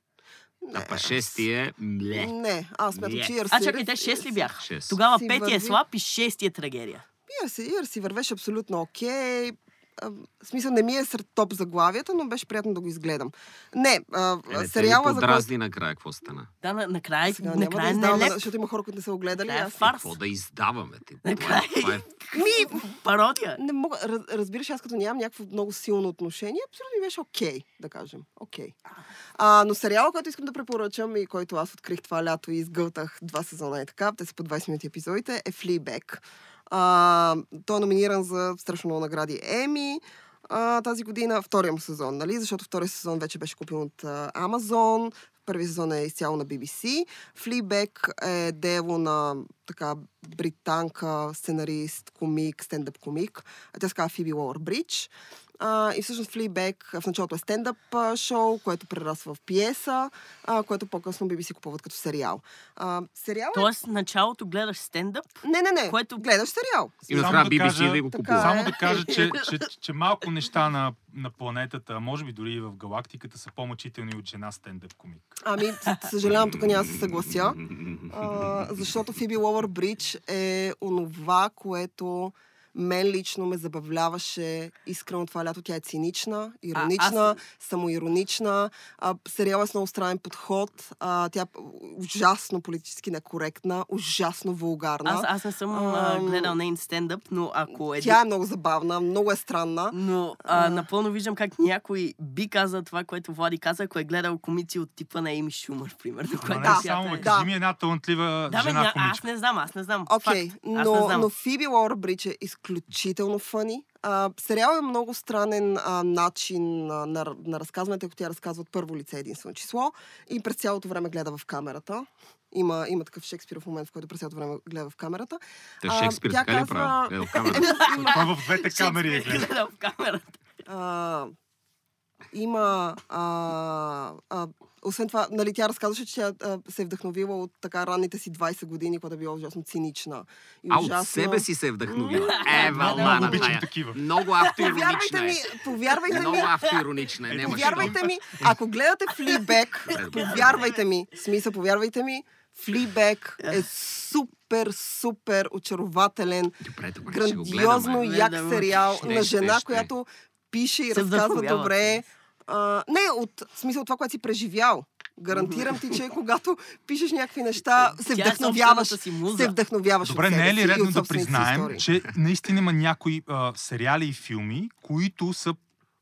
А па шести е... Мле. Не, аз смятам, Не. че Years А чакай, те 6 ли бяха? Шест. Тогава Си пети е слаб и шести е трагедия. Years, Years си вървеше абсолютно окей. А, В смисъл, не ми е сред топ заглавията, но беше приятно да го изгледам. Не, а, Е, сериала, за който... накрая, какво стана? Да, на, накрая, Сега няма да накрая не е леп. защото има хора, които не са го гледали. Накрая е Аз... фарс. Какво да издаваме? Ти? Накрая. това е Ми, Пародия. не мога, раз, разбираш, аз като нямам някакво много силно отношение, абсолютно ми беше окей, да кажем. Окей. А, но сериала, който искам да препоръчам и който аз открих това лято и изгълтах два сезона и така, те са по 20 минути епизодите, е Fleabag. А, той е номиниран за страшно много награди Еми а, тази година, втория му сезон, нали? Защото втория сезон вече беше купен от а, Amazon, първият сезон е изцяло на BBC. Fleabag е дело на така британка, сценарист, комик, стендъп комик. Тя се казва Фиби Уолър Бридж. А, и всъщност Флибек в началото е стендъп шоу, което прерасва в пиеса, а, което по-късно BBC купуват като сериал. А, сериал е... Тоест, началото гледаш стендъп, Не, не, не. което- Гледаш сериал. И Само накрая да BBC кажа- да го купува. е. Само да кажа, че, че, че малко неща на, на планетата, може би дори и в галактиката, са по-мъчителни от жена стендъп комик. Ами, съжалявам, тук няма да се съглася. А, защото Фиби Ловър Бридж е онова, което мен лично ме забавляваше искрено това лято. Тя е цинична, иронична, самоиронична. А, сериал е с много странен подход. А, тя е ужасно политически некоректна, ужасно вулгарна. аз, аз не съм а, гледал нейн стендъп, но ако е... Тя е много забавна, много е странна. Но а, напълно виждам как някой би казал това, което Влади каза, ако е гледал комици от типа на Еми Шумър, примерно. Което Да. само, е. кажи Да. ми една талантлива Да, бе, жена ня, аз не знам, аз не знам. Окей. Аз но, но Фиби Лора Брич е изключително фъни. А, сериал е много странен а, начин а, на, на разказване, тъй като тя разказва от първо лице единствено число и през цялото време гледа в камерата. Има, има такъв Шекспиров момент, в който през цялото време гледа в камерата. Та А, Шекспир тя така ли казва- прави? Е, в камера. Той в двете камери е гледа. в камерата. А, има... А, а, освен това, нали, тя разказваше, че тя а, се е вдъхновила от така ранните си 20 години, когато е била ужасно цинична. И А от ужасно... себе си се е вдъхновила. Е, Много вълмана обичам такива. Много Повярвайте автоиронична ми, е. повярвайте ми, Много автоиронична е. Нямаше Повярвайте ми, ако гледате Флибек, повярвайте ми, смисъл, повярвайте ми, Флибек е супер, супер очарователен, Добре, добре, ще го грандиозно гледаме. як Гледам. сериал Ще, на ще, жена, ще. която пише и Се разказва добре. А, не, от смисъл това, което си преживял. Гарантирам ти, че когато пишеш някакви неща, се Тя е вдъхновяваш. собствената си муза. Се вдъхновяваш Добре, от не е ли редно да признаем, че наистина има някои а, сериали и филми, които са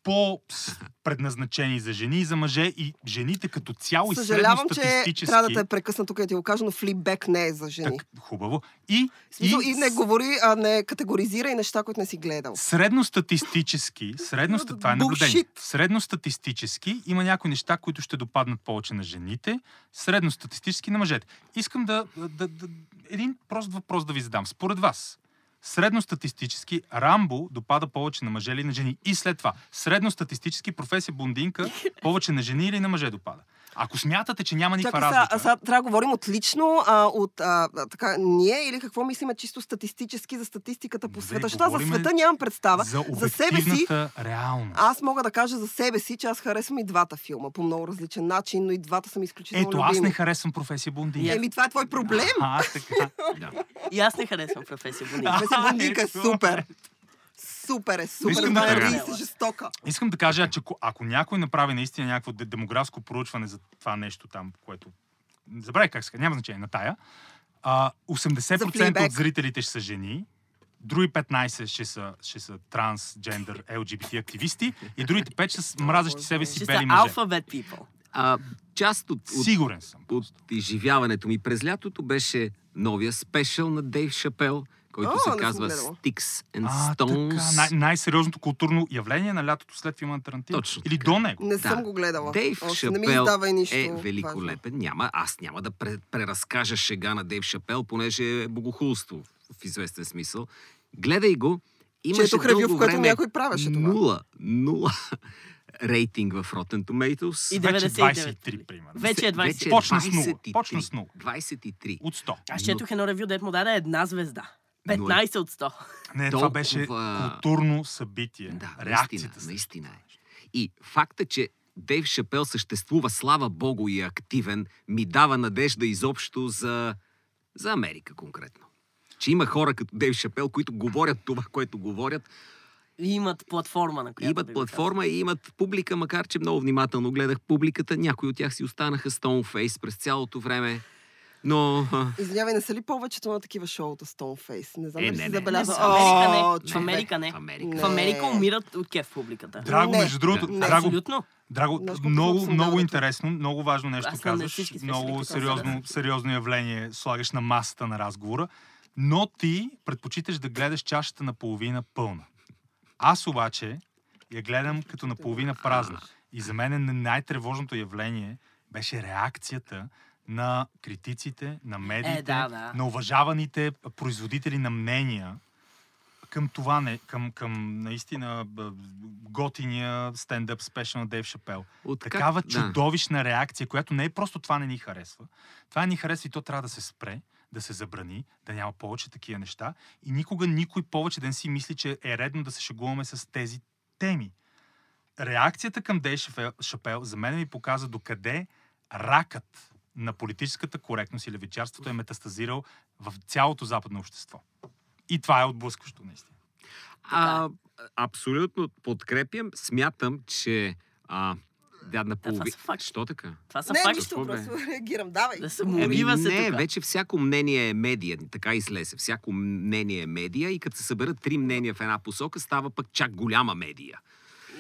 по-предназначени за жени и за мъже и жените като цяло и Съжалявам, че средностатистически... трябва да те прекъсна тук и да ти го кажа, но Флибек не е за жени. Так, хубаво. И, смисъл, и, и, не говори, а не категоризира и неща, които не си гледал. Средностатистически, средно, това е наблюдение. Средностатистически има някои неща, които ще допаднат повече на жените, средностатистически на мъжете. Искам да, да, да един прост въпрос да ви задам. Според вас, средностатистически Рамбо допада повече на мъже или на жени? И след това, средностатистически професия блондинка повече на жени или на мъже допада? Ако смятате, че няма никаква Чакай, сега, разлика... а сега трябва да говорим отлично а, от а, така, ние или какво мислиме чисто статистически за статистиката по света. Защото аз за света нямам представа. за за себе си, реалност. аз мога да кажа за себе си, че аз харесвам и двата филма по много различен начин, но и двата са ми изключително Ето, аз не харесвам професия блондинка. Еми, това е твой проблем. А, така. Да. И аз не харесвам професия Боника. Професия блондинка е супер. Супер е, супер. Искам Това да е кажа. риса жестока. Искам да кажа, че ако- ако някой направи наистина някакво де- демографско проучване за това нещо там, което... Забравяй как се няма значение, на тая. А, 80% от зрителите ще са жени, други 15 ще са, ще са трансджендър, LGBT активисти и другите 5 ще са мразещи себе си бели мъже. алфабет people. А, част от, от, Сигурен съм. от изживяването ми през лятото беше новия спешъл на Дейв Шапел, който О, се казва. Sticks and А, Stones. така, най- най-сериозното културно явление на лятото след филма на Тарантино. Точно Или така. до него. Не Да. съм го гледала. Дейв Още не ми Шапел издава и нищо. е важно. великолепен. Няма, аз няма да пре, преразкажа шега на Дейв Шапел, понеже е богохулство в известен смисъл. Гледай го. Имаше Чето ревю, дълго в което някой правеше това. Нула, нула рейтинг в Rotten Tomatoes. И Вече 99. 23, примерно. Вече е 20. Вече е Почна с нула. 23. Почна с нула. 23. От 100. Аз четох едно ревю, дет му даде една звезда. 15 от 100. Не, това Толкова- беше културно събитие. Да, Реакцията наистина, наистина е. И факта, че Дейв Шапел съществува, слава богу, и е активен, ми дава надежда изобщо за, за Америка конкретно. Че има хора като Дейв Шапел, които говорят това, което говорят, И имат платформа, на която имат да платформа и имат публика, макар че много внимателно гледах публиката. Някои от тях си останаха Stoneface през цялото време. Но Извинявай, не са ли повечето на такива шоута Stoneface? Не знам Е, дали не, си не. забелязал. Не, в Америка не. О, В. Америка не. в Америка. Не. В Америка умират от кеф публиката. Драго, Не. между другото, Абсолютно. Драго, много, много интересно, много важно нещо казваш. Много сериозно, сериозно явление слагаш на масата на разговора, но ти предпочиташ да гледаш чашата наполовина пълна. Аз обаче я гледам като наполовина празна. И за мен най-тревожното явление беше реакцията на критиците, на медиите, Е, да, да. на уважаваните производители на мнения към това, не, към, към наистина готиния стендъп спешъл на Дейв Шапел. От как- Такава да. чудовищна реакция, която не е просто това не ни харесва. Това не ни харесва и то трябва да се спре, да се забрани, да няма повече такива неща. И никога никой повече да не си мисли, че е редно да се шегуваме с тези теми. Реакцията към Дейв Шапел, за мен ми показва докъде ракът на политическата коректност и левичарството е метастазирал в цялото западно общество. И това е отблъскващо, наистина. А, абсолютно подкрепям. Смятам, че а, да, на това полови... са факти. Що така? Това са Не, факти. нищо, просто реагирам. Давай. Да се Еми, молива се не, тук. вече всяко мнение е медия. Така излезе. Всяко мнение е медия и като се съберат три мнения в една посока, става пък чак голяма медия.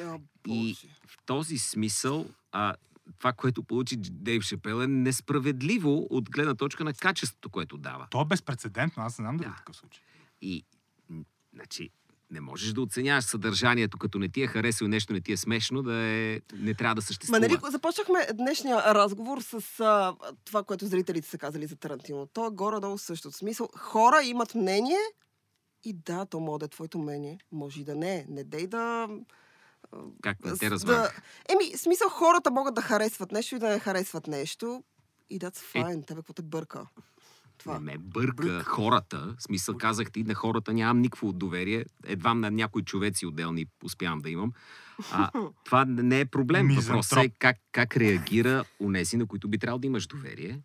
О, И в този смисъл, а, това, което получи Дейв Шепел е несправедливо от гледна точка на качеството, което дава. То е безпредседентно, аз не знам дали Да. е такъв случай. И, значи, не можеш да оценяваш съдържанието, като не ти е харесало нещо не ти е смешно, да е, не трябва да съществува. Ма нали, започнахме днешния разговор с а, това, което зрителите са казали за Тарантино. То е горе-долу същото. Смисъл, хора имат мнение и да, то може да е твоето мнение. Може и да не е. Не дей да... Как не те разбрах? да... Еми, смисъл, хората могат да харесват нещо и да не харесват нещо. И that's Е. fine. Тебе какво те бърка? Това. Не ме бърка хората. В смисъл казах ти, на хората нямам никакво доверие. Едва на някои човеци отделни успявам да имам. А, това не е проблем. Въпросът е как, как реагира унези, на които би трябвало да имаш доверие.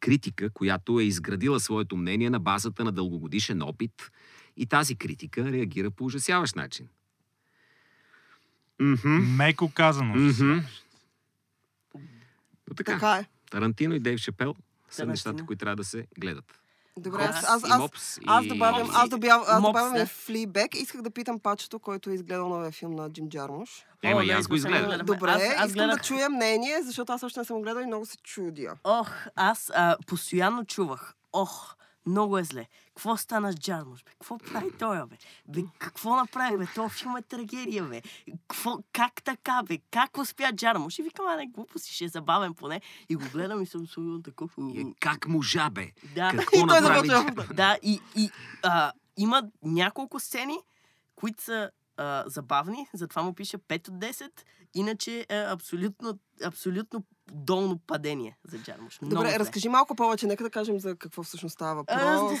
Критика, която е изградила своето мнение на базата на дългогодишен опит и тази критика реагира по ужасяващ начин. Мгм. Меко казано. Мгм. Но така, Така е. Тарантино и Дейв Шепел са Тарантино. нещата, които трябва да се гледат. Добре, аз, Хопс аз, и аз, Мопс, аз и- добавям, Мопс аз добавям, аз добавям да. Флибек. Исках да питам пачето, който е изгледал новия филм на Джим Джармуш. Ема и аз го искам само изгледах. да гледам. Добре, аз, аз искам гледах... да чуя мнение, защото аз още не съм гледал и много се чудя. Ох, аз а, постоянно чувах. Ох, много е зле. Какво стана с Джармуш, бе? Какво прави той, бе? Бе, какво направи, бе? Това филм е трагедия, бе. Какво, как така, бе? Как успя Джармуш? И викам, а не, глупости, ще е забавен поне. И го гледам и съм сигурно такъв. Е, Как можа, бе? Да. Какво И той направи? Да, и, и а, има няколко сцени, които са а, забавни, затова му пише 5 от 10, иначе е абсолютно, абсолютно долно падение за Джармуш. Добре, разкажи малко повече, нека да кажем за какво всъщност става въпрос.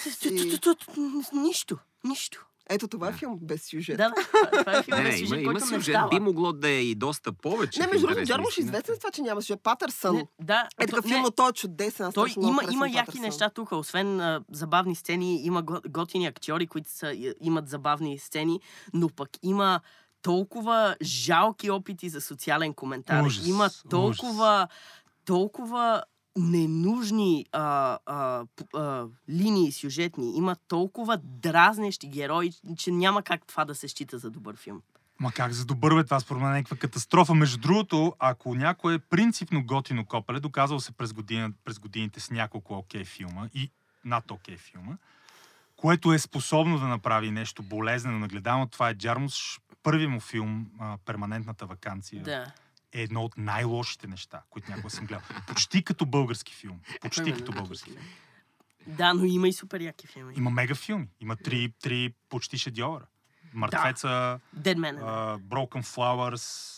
Нищо, нищо. Ето това е филм без сюжет. Да, това- е филм Не, без не, има, сюжет, има който не сюжет. става. Би могло да е и доста повече. Не, между другото, Джармуш е известен с това, че няма сюжет. Патърсън. Не, да, Е такъв филм, не, но той е чудесен. Аз той има, има яки Патърсън. неща тук, освен а, забавни сцени, има го, готини актьори, които са, имат забавни сцени, но пък има толкова жалки опити за социален коментар. Ужас, има толкова, толкова ненужни а, а, а, линии сюжетни, има толкова дразнещи герои, че няма как това да се счита за добър филм. Ма как за добър бе, това според мен е някаква катастрофа. Между другото, ако някой е принципно готино копеле, доказал се през, година, през годините с няколко окей филма и над окей филма, което е способно да направи нещо болезнено нагледано, това е Джармус. Първи му филм, а, Перманентната вакансия, Да. е едно от най-лошите неща, които някога съм гледал. Почти като български филм. Почти като български филм. Да, но има и супер яки филми. Има мега филми. Има три, три почти шедьовъра. Мъртвеца, Dead Man. а, Broken Flowers,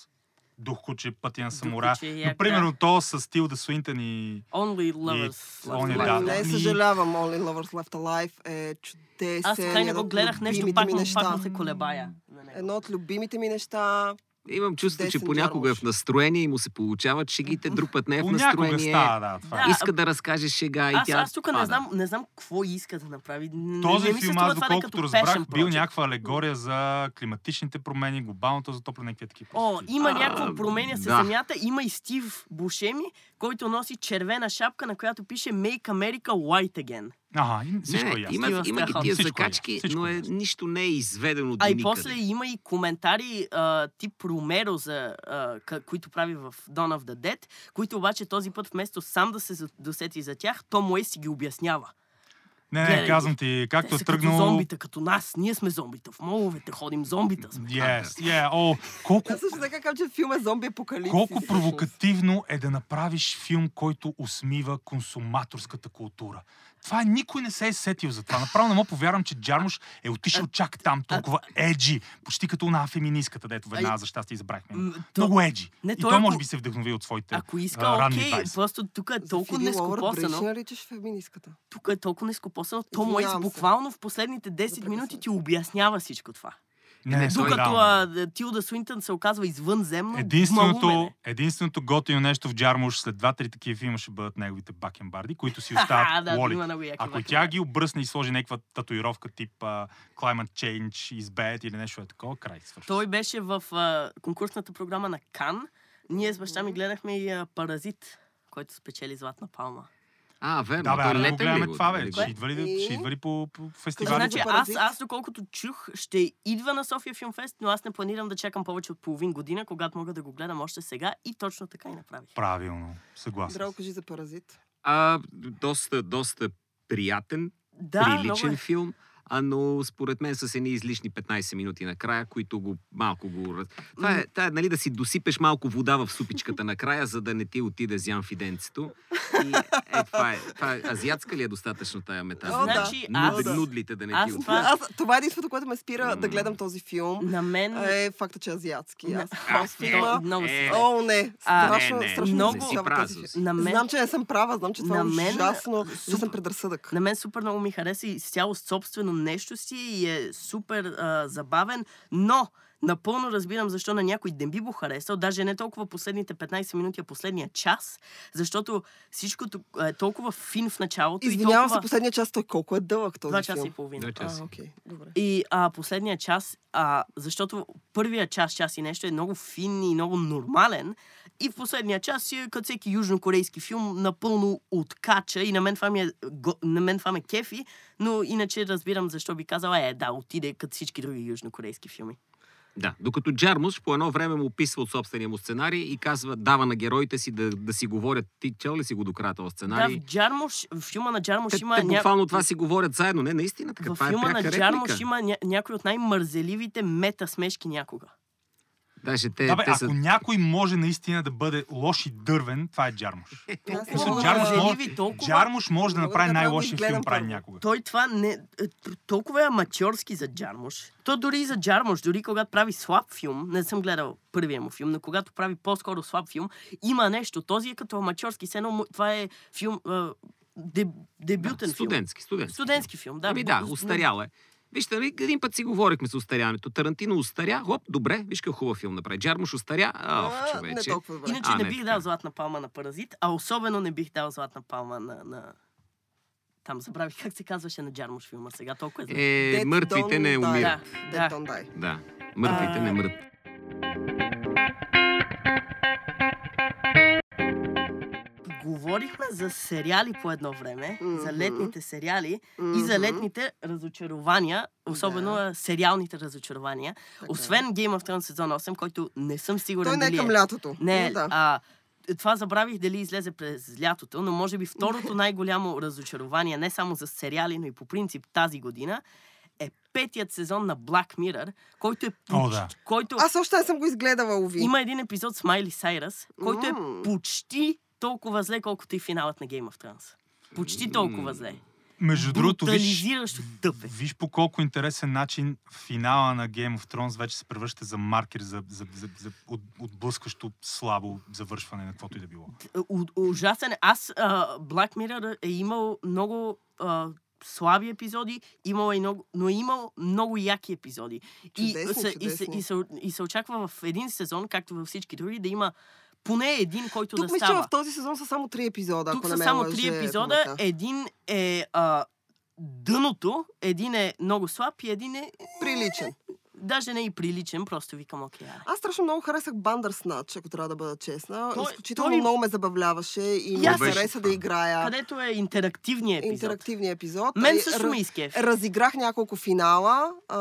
Дух куче, Пътя на самура. Но, примерно да. то с Тилда Суинтън и... Only Lovers. Left да, Alive. да. Не, съжалявам, Only Lovers Left Alive е чудесен. Аз и не го гледах нещо, пак, му- пак му се колебая. Едно от любимите ми неща. Имам чувство, че понякога е в настроение и му се получават шегите, друг път не е в настроение. става, да. Това е. Да, Иска да разкаже шега и Аз, тя аз тук не знам, не знам какво иска да направи. Не- Този не се филм, аз е доколкото разбрах, бил някаква алегория за климатичните промени, глобалното затопляне, някакви такива. О, има А, някакво променя се да. земята. Има и Стив Бушеми, който носи червена шапка, на която пише Make America White Again. Ага, и всичко Не, е ясно. има, има ги тия е закачки, всичко но е е, нищо не е изведено до А и после има и коментари а, тип Ромеро, за, а, които прави в Dawn of the Dead, които обаче този път вместо сам да се досети за тях, Том Уейс си ги обяснява. Не, не, казвам ти, както е тръгнал... като зомбита, като нас. Ние сме зомбита. В моловете ходим зомбита. Сме. Yes, yeah. О, колко, Аз също така казвам, че филм е зомби апокалипсис. колко провокативно е да направиш филм, който усмива консуматорската култура. Това е, никой не се е сетил за това. Направо не мога повярвам, че Джармуш е отишъл чак там, толкова еджи, почти като на феминистката, дето веднага за щастие избрахме. Много еджи. Не, И той ако- може би се вдъхнови от своите Ако иска, а, ранни окей, 20. просто тук е толкова нескопосано. наричаш феминистката. Тук е толкова нескопосано. Том Уейс Извинявам се. буквално в последните 10 Да минути ти обяснява всичко това. Не, не, Докато реално. а, Тилда Суинтън се оказва извънземно. Единственото, е. единственото готино нещо в Джармуш след два-три такива филма ще бъдат неговите бакенбарди, които си остават да, лоли. Ако бакенбарди. тя ги обръсне и сложи някаква татуировка тип uh, Climate Change is bad или нещо е такова, край свършва. Той беше в а, конкурсната програма на Кан. Ние с баща ми гледахме и а, Паразит, който спечели Златна палма. А, верно. Да, бе, той летен ли гледаме това, бе. Нали Ще идва ли, ще идва ли по, по Кажи, фестивалите? Значи, аз, аз, доколкото чух, ще идва на София Филмфест, но аз не планирам да чакам повече от половин година, когато мога да го гледам още сега и точно така и направих. Правилно, съгласен. Драго, кажи за Паразит. А, доста, доста приятен, Да, много приличен е. филм, а, но според мен с едни излишни 15 минути накрая, които го малко го... Това е, това е нали, да си досипеш малко вода в супичката накрая, за да не ти отиде зян в иденцето. И е, това, е, това е... Азиатска ли е достатъчно тая метафора? Да. Значи, аз, Нуд, нудлите да не аз ти това- отидат. Аз, това е единството, което ме спира да М. гледам този филм. на мен... Е факта, че е азиатски. Аз просто е, има... много си. е, О, не. Страшно, не, не, страшно много- си смущава прав, този Зузи. филм. На мен- Знам, че не съм права, знам, че това е мен, ужасно. супер- Ужасен предразсъдък. На мен супер много ми хареса и цяло собствено нещо си и е супер а, забавен, но напълно разбирам защо на някой не би го харесал, даже не толкова последните 15 минути, а последния час, защото всичко е толкова фин в началото Извинявам и се, толкова... последния час той колко е дълъг този Два часа филм. и половина. Два А, часа. окей, добре. И а, последния час, а, защото първия час, час и нещо е много фин и много нормален, и в последния час си е като всеки южнокорейски филм напълно откача и на мен това, ми е, на мен това ме кефи, но иначе разбирам защо би казала, е да, отиде като всички други южнокорейски филми. Да, докато Джармус по едно време му описва от собствения му сценарий и казва, дава на героите си да, да си говорят. Ти чел ли си го до края този Да, сценарий? в Джармуш, в филма на Джармуш те, има... те ня- буквално това си говорят заедно. Не, наистина така. в това е филма на Джармуш реплика. има ня- някои от най-мързеливите мета смешки някога. Даже те, Да, бе, те ако са... някой може наистина да бъде лош и дървен, това е Джармуш. Мисля, Джармуш да- може, толкова- Джармуш може да направи да най-лошия филм прави някога. Той това не... е, Толкова е аматьорски за Джармуш. То дори и за Джармуш, дори когато прави слаб филм, не съм гледал първия му филм, но когато прави по-скоро слаб филм, има нещо. Този е като аматьорски. Му- това е филм... а, Деб, дебютен филм. Студентски, студентски. Студентски филм, да. Ами да, устарял е. Вижте, нали, един път си говорихме с устаряването. Тарантино устаря, хоп, добре, виж какъв хубав филм направи. Джармуш устаря, оф, А, Не човече. толкова добре. Иначе А, не не, бих така. дал златна палма на Паразит, а особено не бих дал златна палма на... на... Там забравих как се казваше на Джармуш филма сега. Толкова е. Е, Dead мъртвите не die. умират. Да, да. мъртвите А, не мрът. Говорихме за сериали по едно време, за Мгм. летните сериали и за летните разочарования, особено Да. сериалните разочарования. Така. Освен Game of Thrones сезон 8, който не съм сигурен Той не е към лятото. Не, да. а, това забравих дали излезе през лятото, но може би второто най-голямо разочарование, не само за сериали, но и по принцип тази година, е петият сезон на Black Mirror, който е О, почти, да. който Аз още не съм го изгледала, Ови. има един епизод с Майли Сайрас, който е М. почти толкова зле, колкото и финалът на Game of Thrones. Почти толкова зле. Между другото, виж, тъпе. виж по колко интересен начин финала на Game of Thrones вече се превръща за маркер за, за, за, за от, отблъскващо слабо завършване на каквото и да било. У- ужасен. е. Аз, а, Black Mirror е имал много а, слаби епизоди, имал е много, но е имал много яки епизоди. Чудесни, и, се, и, се, чудесни. и, се, и се очаква в един сезон, както във всички други, да има поне един, който Тук да мисля, че става. в този сезон са само три епизода, Тук ако са не ме само три епизода. паметта. Един е а, дъното, един е много слаб и един е Приличен. даже не и приличен, просто викам окей. аре. Аз страшно много харесах Бандърснач, ако трябва да бъда честна. Той- Изключително той- много ме забавляваше и ми хареса да играя Където е интерактивният епизод. интерактивния епизод. Мен също ми изкеф. Разиграх няколко финала. А,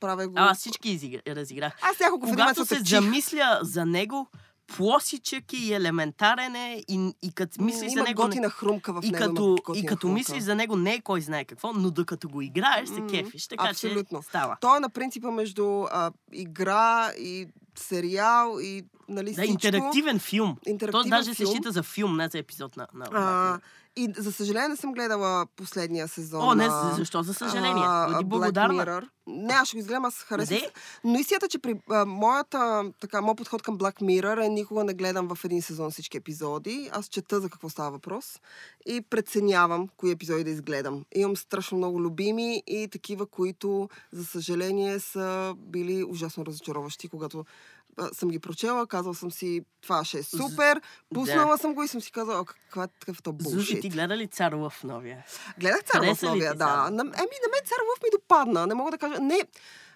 правя го... А, всички изигра- разиграх. Аз няколко финала Когато се се замисля за него, плосичък и елементарен е и, и като мислиш за него... не- готина хрумка в и него. като, и като хрумка. мислиш за него не е кой знае какво, но докато го играеш, се кефиш. Така абсолютно. че става. Той е на принципа между а, игра и сериал и нали Да, всичко. интерактивен филм. То Интерактивен даже се филм. счита за филм, не за епизод на... на А, Black Mirror. И за съжаление не съм гледала последния сезон. О, не, защо? За съжаление. а, Black благодарна. Mirror. Не, аз ще го изгледам, аз харесвам. Но истината, че при а, моята, така, моят подход към Black Mirror е никога не гледам в един сезон всички епизоди. Аз чета за какво става въпрос и преценявам кои епизоди да изгледам. Имам страшно много любими и такива, които, за съжаление, са били ужасно разочароващи, когато съм ги прочела, казал съм си, това ще е супер, пуснала съм го и съм си казала, «О, каква е такъв то Зуши, ти гледа ли Цар Лъв новия? Гледах Цар в новия, да. Еми, на мен Цар Лъв ми допадна. Не мога да кажа. Не,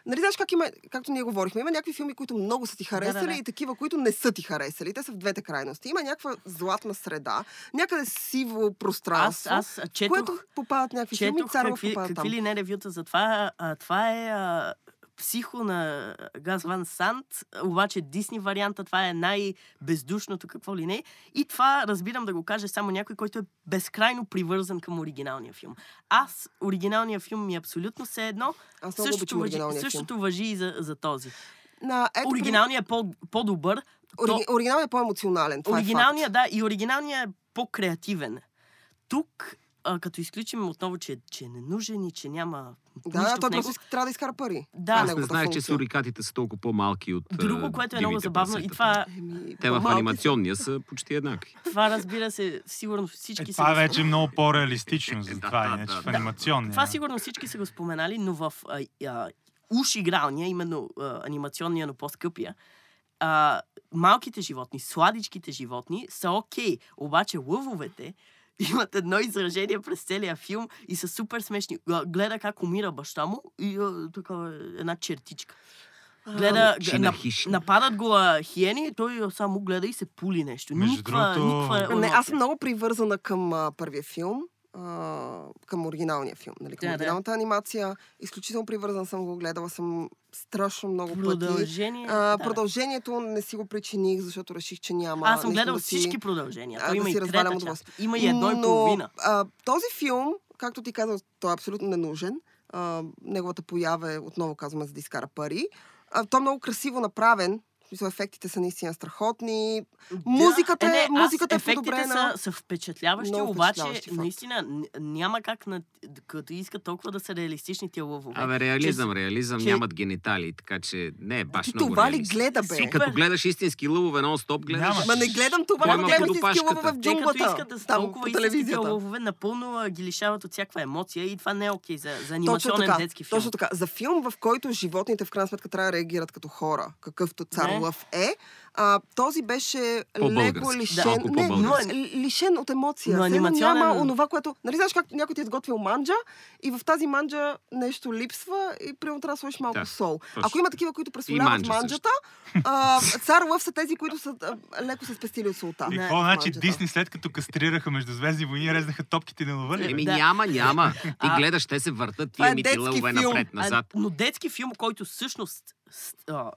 Нали знаеш как има, както ние говорихме, има някакви филми, които много са ти харесали да. и такива, които не са ти харесали. Те са в двете крайности. Има някаква златна среда, някъде сиво Аз, пространство, аз в четох, което попадат някакви филми, четох Царов какви, попада какви там. ли не ревюта за това. А, това е а, психо на Газ Ван Сант, обаче Дисни варианта, това е най-бездушното какво ли не. И това разбирам да го каже само някой, който е безкрайно привързан към оригиналния филм. Аз, оригиналния филм ми е абсолютно все едно. Аз обичам въжи, същото въжи и за, за този. На, ето, Оригиналният е по, по-добър. Ори, оригиналният е по-емоционален. Оригиналният, е да, и оригиналният е по-креативен. Тук, а, като изключим отново, че, че е ненужен и че няма. Да, нищо да, той в него. просто трябва да изкара пари. Да. Е Аз не знаех, че сурикатите са толкова по-малки от Друго, което е много забавно, и това, Еми, Те в анимационния са почти еднакви. това разбира се, сигурно всички Е, са... това вече е много по-реалистично за Да, това, да, иначе да, в анимационния. Това сигурно всички са го споменали, но в а, а, уж игралния, именно а, анимационния, но по-скъпия, а, малките животни, сладичките животни са окей, обаче лъвовете имат едно изражение през целия филм и са супер смешни. Гледа как умира баща му и такава една чертичка. Гледа, на нападат го а, хиени и той само гледа и се пули нещо. Между никаква, другото- никаква Не, емоция. аз съм много привързана към а, първия филм, а, към оригиналния филм, нали, към Да, да. оригиналната анимация. Изключително привързана съм го, гледала съм страшно много пъти. Продължение. А, да. Продължението не си го причиних, защото реших, че няма. Аз съм гледал да си... всички продължения. а, да има си и развалям трета част. Има и едно и Но, половина. А, този филм, както ти казах, той е абсолютно ненужен. А, неговата поява е, отново казваме, за да изкара пари. А, той е много красиво направен. Ефектите са наистина страхотни. Музиката е- не, аз- музиката е ефектите подобрена. Са, са впечатляващи, Много обаче впечатляващи, наистина няма как, на, като искат толкова да са реалистични тия лъвове. Абе, реализъм, реализъм, че- нямат гениталии, така че не е баш Ти много това ли гледа, бе? И като гледаш истински лъвове нон-стоп, гледаш... Няма. Ма не гледам това, има гледам истински лъвове в Те като джунглата. искат да са толкова истински лъвове, напълно ги лишават от всякаква емоция и това не е окей за, за анимационен детски филм. точно така. За филм, в който животните в крайна сметка трябва да реагират като хора, какъвто цар Не. Лъв е, а, този беше леко Да, лишен, малко не, ли- лишен от емоция. Но анимационен- Няма онова, което... Нали знаеш как някой ти е изготвил манджа и в тази манджа нещо липсва и примерно трябва да сложиш малко Да, сол. точно. Ако има такива, които представляват манджа манджата, а, цар Лъв са тези, които са а, леко се спестили от солта. И какво значи. Дисни след като кастрираха между Звездни войни, резнаха топките на лъва? Еми Да. няма, няма. Ти гледаш, те се въртат тия мити детски лъвове филм. напред-назад. Но детски филм, който всъщност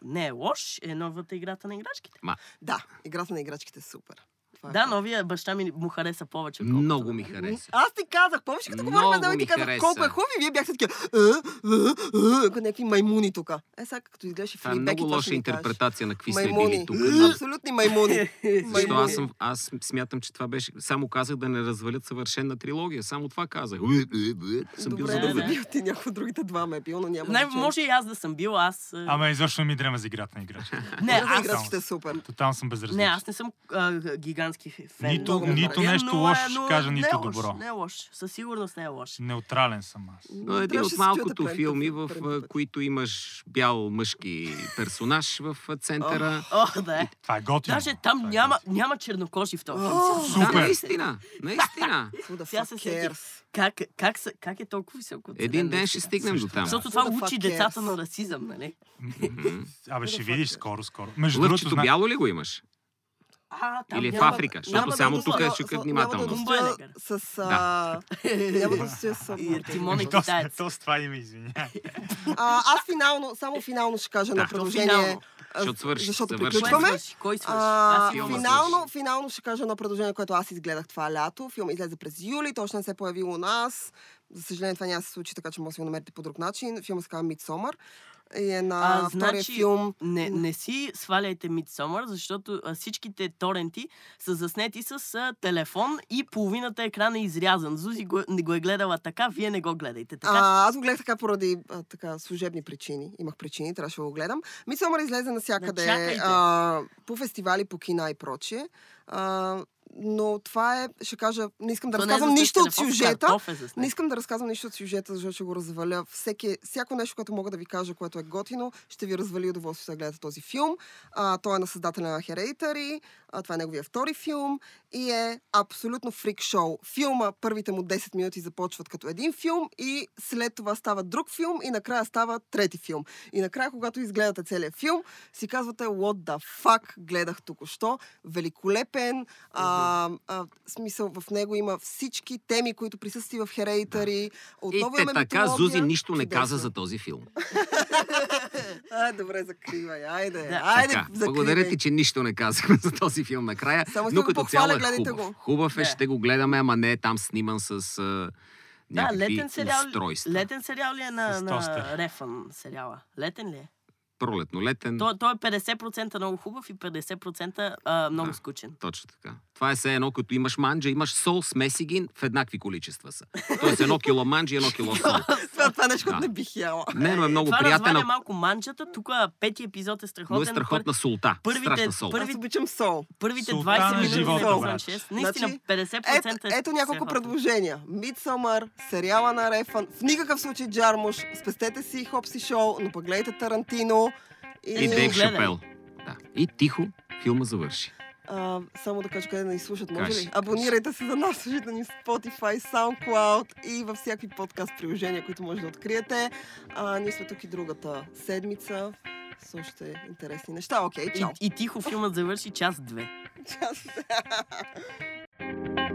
не е лош, е новата играта на играчките. Да, играта на играчките е супер. Това е Да, новия баща ми му хареса повече. отколкото Много ми хареса. Аз ти казах, помниш като говорихме, да ми ти казах хареса. колко е хубаво и вие бяхте такива, «А, а, а», като някакви маймуни тук. Е, сега като изглеждаше Това е много лоша интерпретация на какви сме били тук. Абсолютни маймуни. Защо аз, съм, аз смятам, че това беше... Само казах да не развалят съвършена трилогия. Само това казах. Съм бил Добре, за да да, задоволен. да. забил ти някой от другите два ме е бил, но няма Не, може и аз да съм бил, аз... Ама изобщо ми дрема за играта на играчите. не, аз... играчките е супер. Тотално съм безразличен. Не, аз не съм а, гигантски фен. Нито- Много нито нещо Но е- лошо ще но кажа, не нито е лош, добро. Не е лош. Със сигурност не е лош. Неутрален съм аз. Но един Трябваше от малкото филми, в път. които имаш бял мъжки персонаж в центъра. О, да е. Това е готино. Даже там Това е няма, няма чернокожи в този филм. О, Сега. Да, Супер. наистина. Наистина. Сега се сетих. cares? Как, как, как е толкова високо? Един ден ще стигнем до там. Защото това учи децата на расизъм, нали? Абе, ще видиш скоро, скоро. Между другото, бяло ли го имаш? А, там Или в няма- Африка? няма Защото само тук сложа. е шука внимателно. Няма да стоя с... а, Няма да стоя с... И Тимон е То, китаец. то с това име, извинявай. А, аз финално, само финално ще кажа Да. на предложение. Защото свърши. защото завърши. Кой приключваме. свърши? Кой свърши? А, филма филма финално, свърши. финално ще кажа едно предложение, което аз изгледах това лято. Филм излезе през юли, точно не се е появил у нас. За съжаление, това няма се случи, така че може да си го намерите по друг начин. Филма се казва Midsommar. И е на А, втория значи, филм. Не, не си сваляйте Midsommar, защото а, всичките торенти са заснети с а, телефон и половината екран е изрязан. Зузи го, не го е гледала така, вие не го гледайте. Така, А, аз го гледах така поради а, така, служебни причини. Имах причини, трябваше да го гледам. Мисълмър излезе навсякъде чакайте. а, по фестивали, по кина и прочие. А, но това е, ще кажа, не искам да То не е разказвам заснет нищо от сюжета. е. Не искам да разказвам нищо от сюжета, защото ще го разваля. Всеки, всяко нещо, което мога да ви кажа, което е готино, ще ви развали удоволствието да гледате този филм. А, той е на създателя на Hereditary, а, това е неговия втори филм и е абсолютно фрик шоу. Филма, първите му 10 минути започват като един филм и след това става друг филм и накрая става трети филм. И накрая, когато изгледате целият филм, си казвате What the fuck гледах току-що. Великолепен. А, а, смисъл, в него има всички теми, които присъстват и в Hereditary. И Отново те имаме така, митология. Зузи нищо не каза за този филм. Ай, добре, закривай. Айде, Да. айде, Така, закривай. благодаря ти, че нищо не казахме за този филм накрая. Само но да като цяло е хубав. го. Хубав е, Да. ще го гледаме, ама не е там сниман с а, Да, летен сериал, устройства. летен сериал ли е на, на. Рефън сериала? Летен ли е? Пролетно-летен. Той, той е 50% много хубав и 50% а, много Да. скучен. Точно така. Това е все едно, като имаш манджа, имаш сол, смеси ги в еднакви количества са. Тоест едно кило манджа и едно кило сол. Това, това е нещо, Да. не бих яла. Не, но е много Това приятен, разваля а- малко манчата. Тук пети епизод е страхотен. но е страхотна солта. Първите- сол. първи- Аз обичам сол. Първите Султан 20 на минути живота, 6. Наистина, Значи, 50% Ето, е ето няколко предложения. Midsommar, сериала на Рефан, в никакъв случай Джармуш, спестете си Хопси Шоу, но пък гледайте Тарантино. И, И Дейв. Шапел. Да. И тихо, филма завърши. А, само да кажа къде да ни слушат, може Кажи, ли? Абонирайте се за нас, слушайте ни в Spotify, SoundCloud и във всякакви подкаст приложения, които може да откриете. А, ние сме тук и другата седмица с още интересни неща. Окей, И, чао. и тихо филмът завърши час 2. Чао.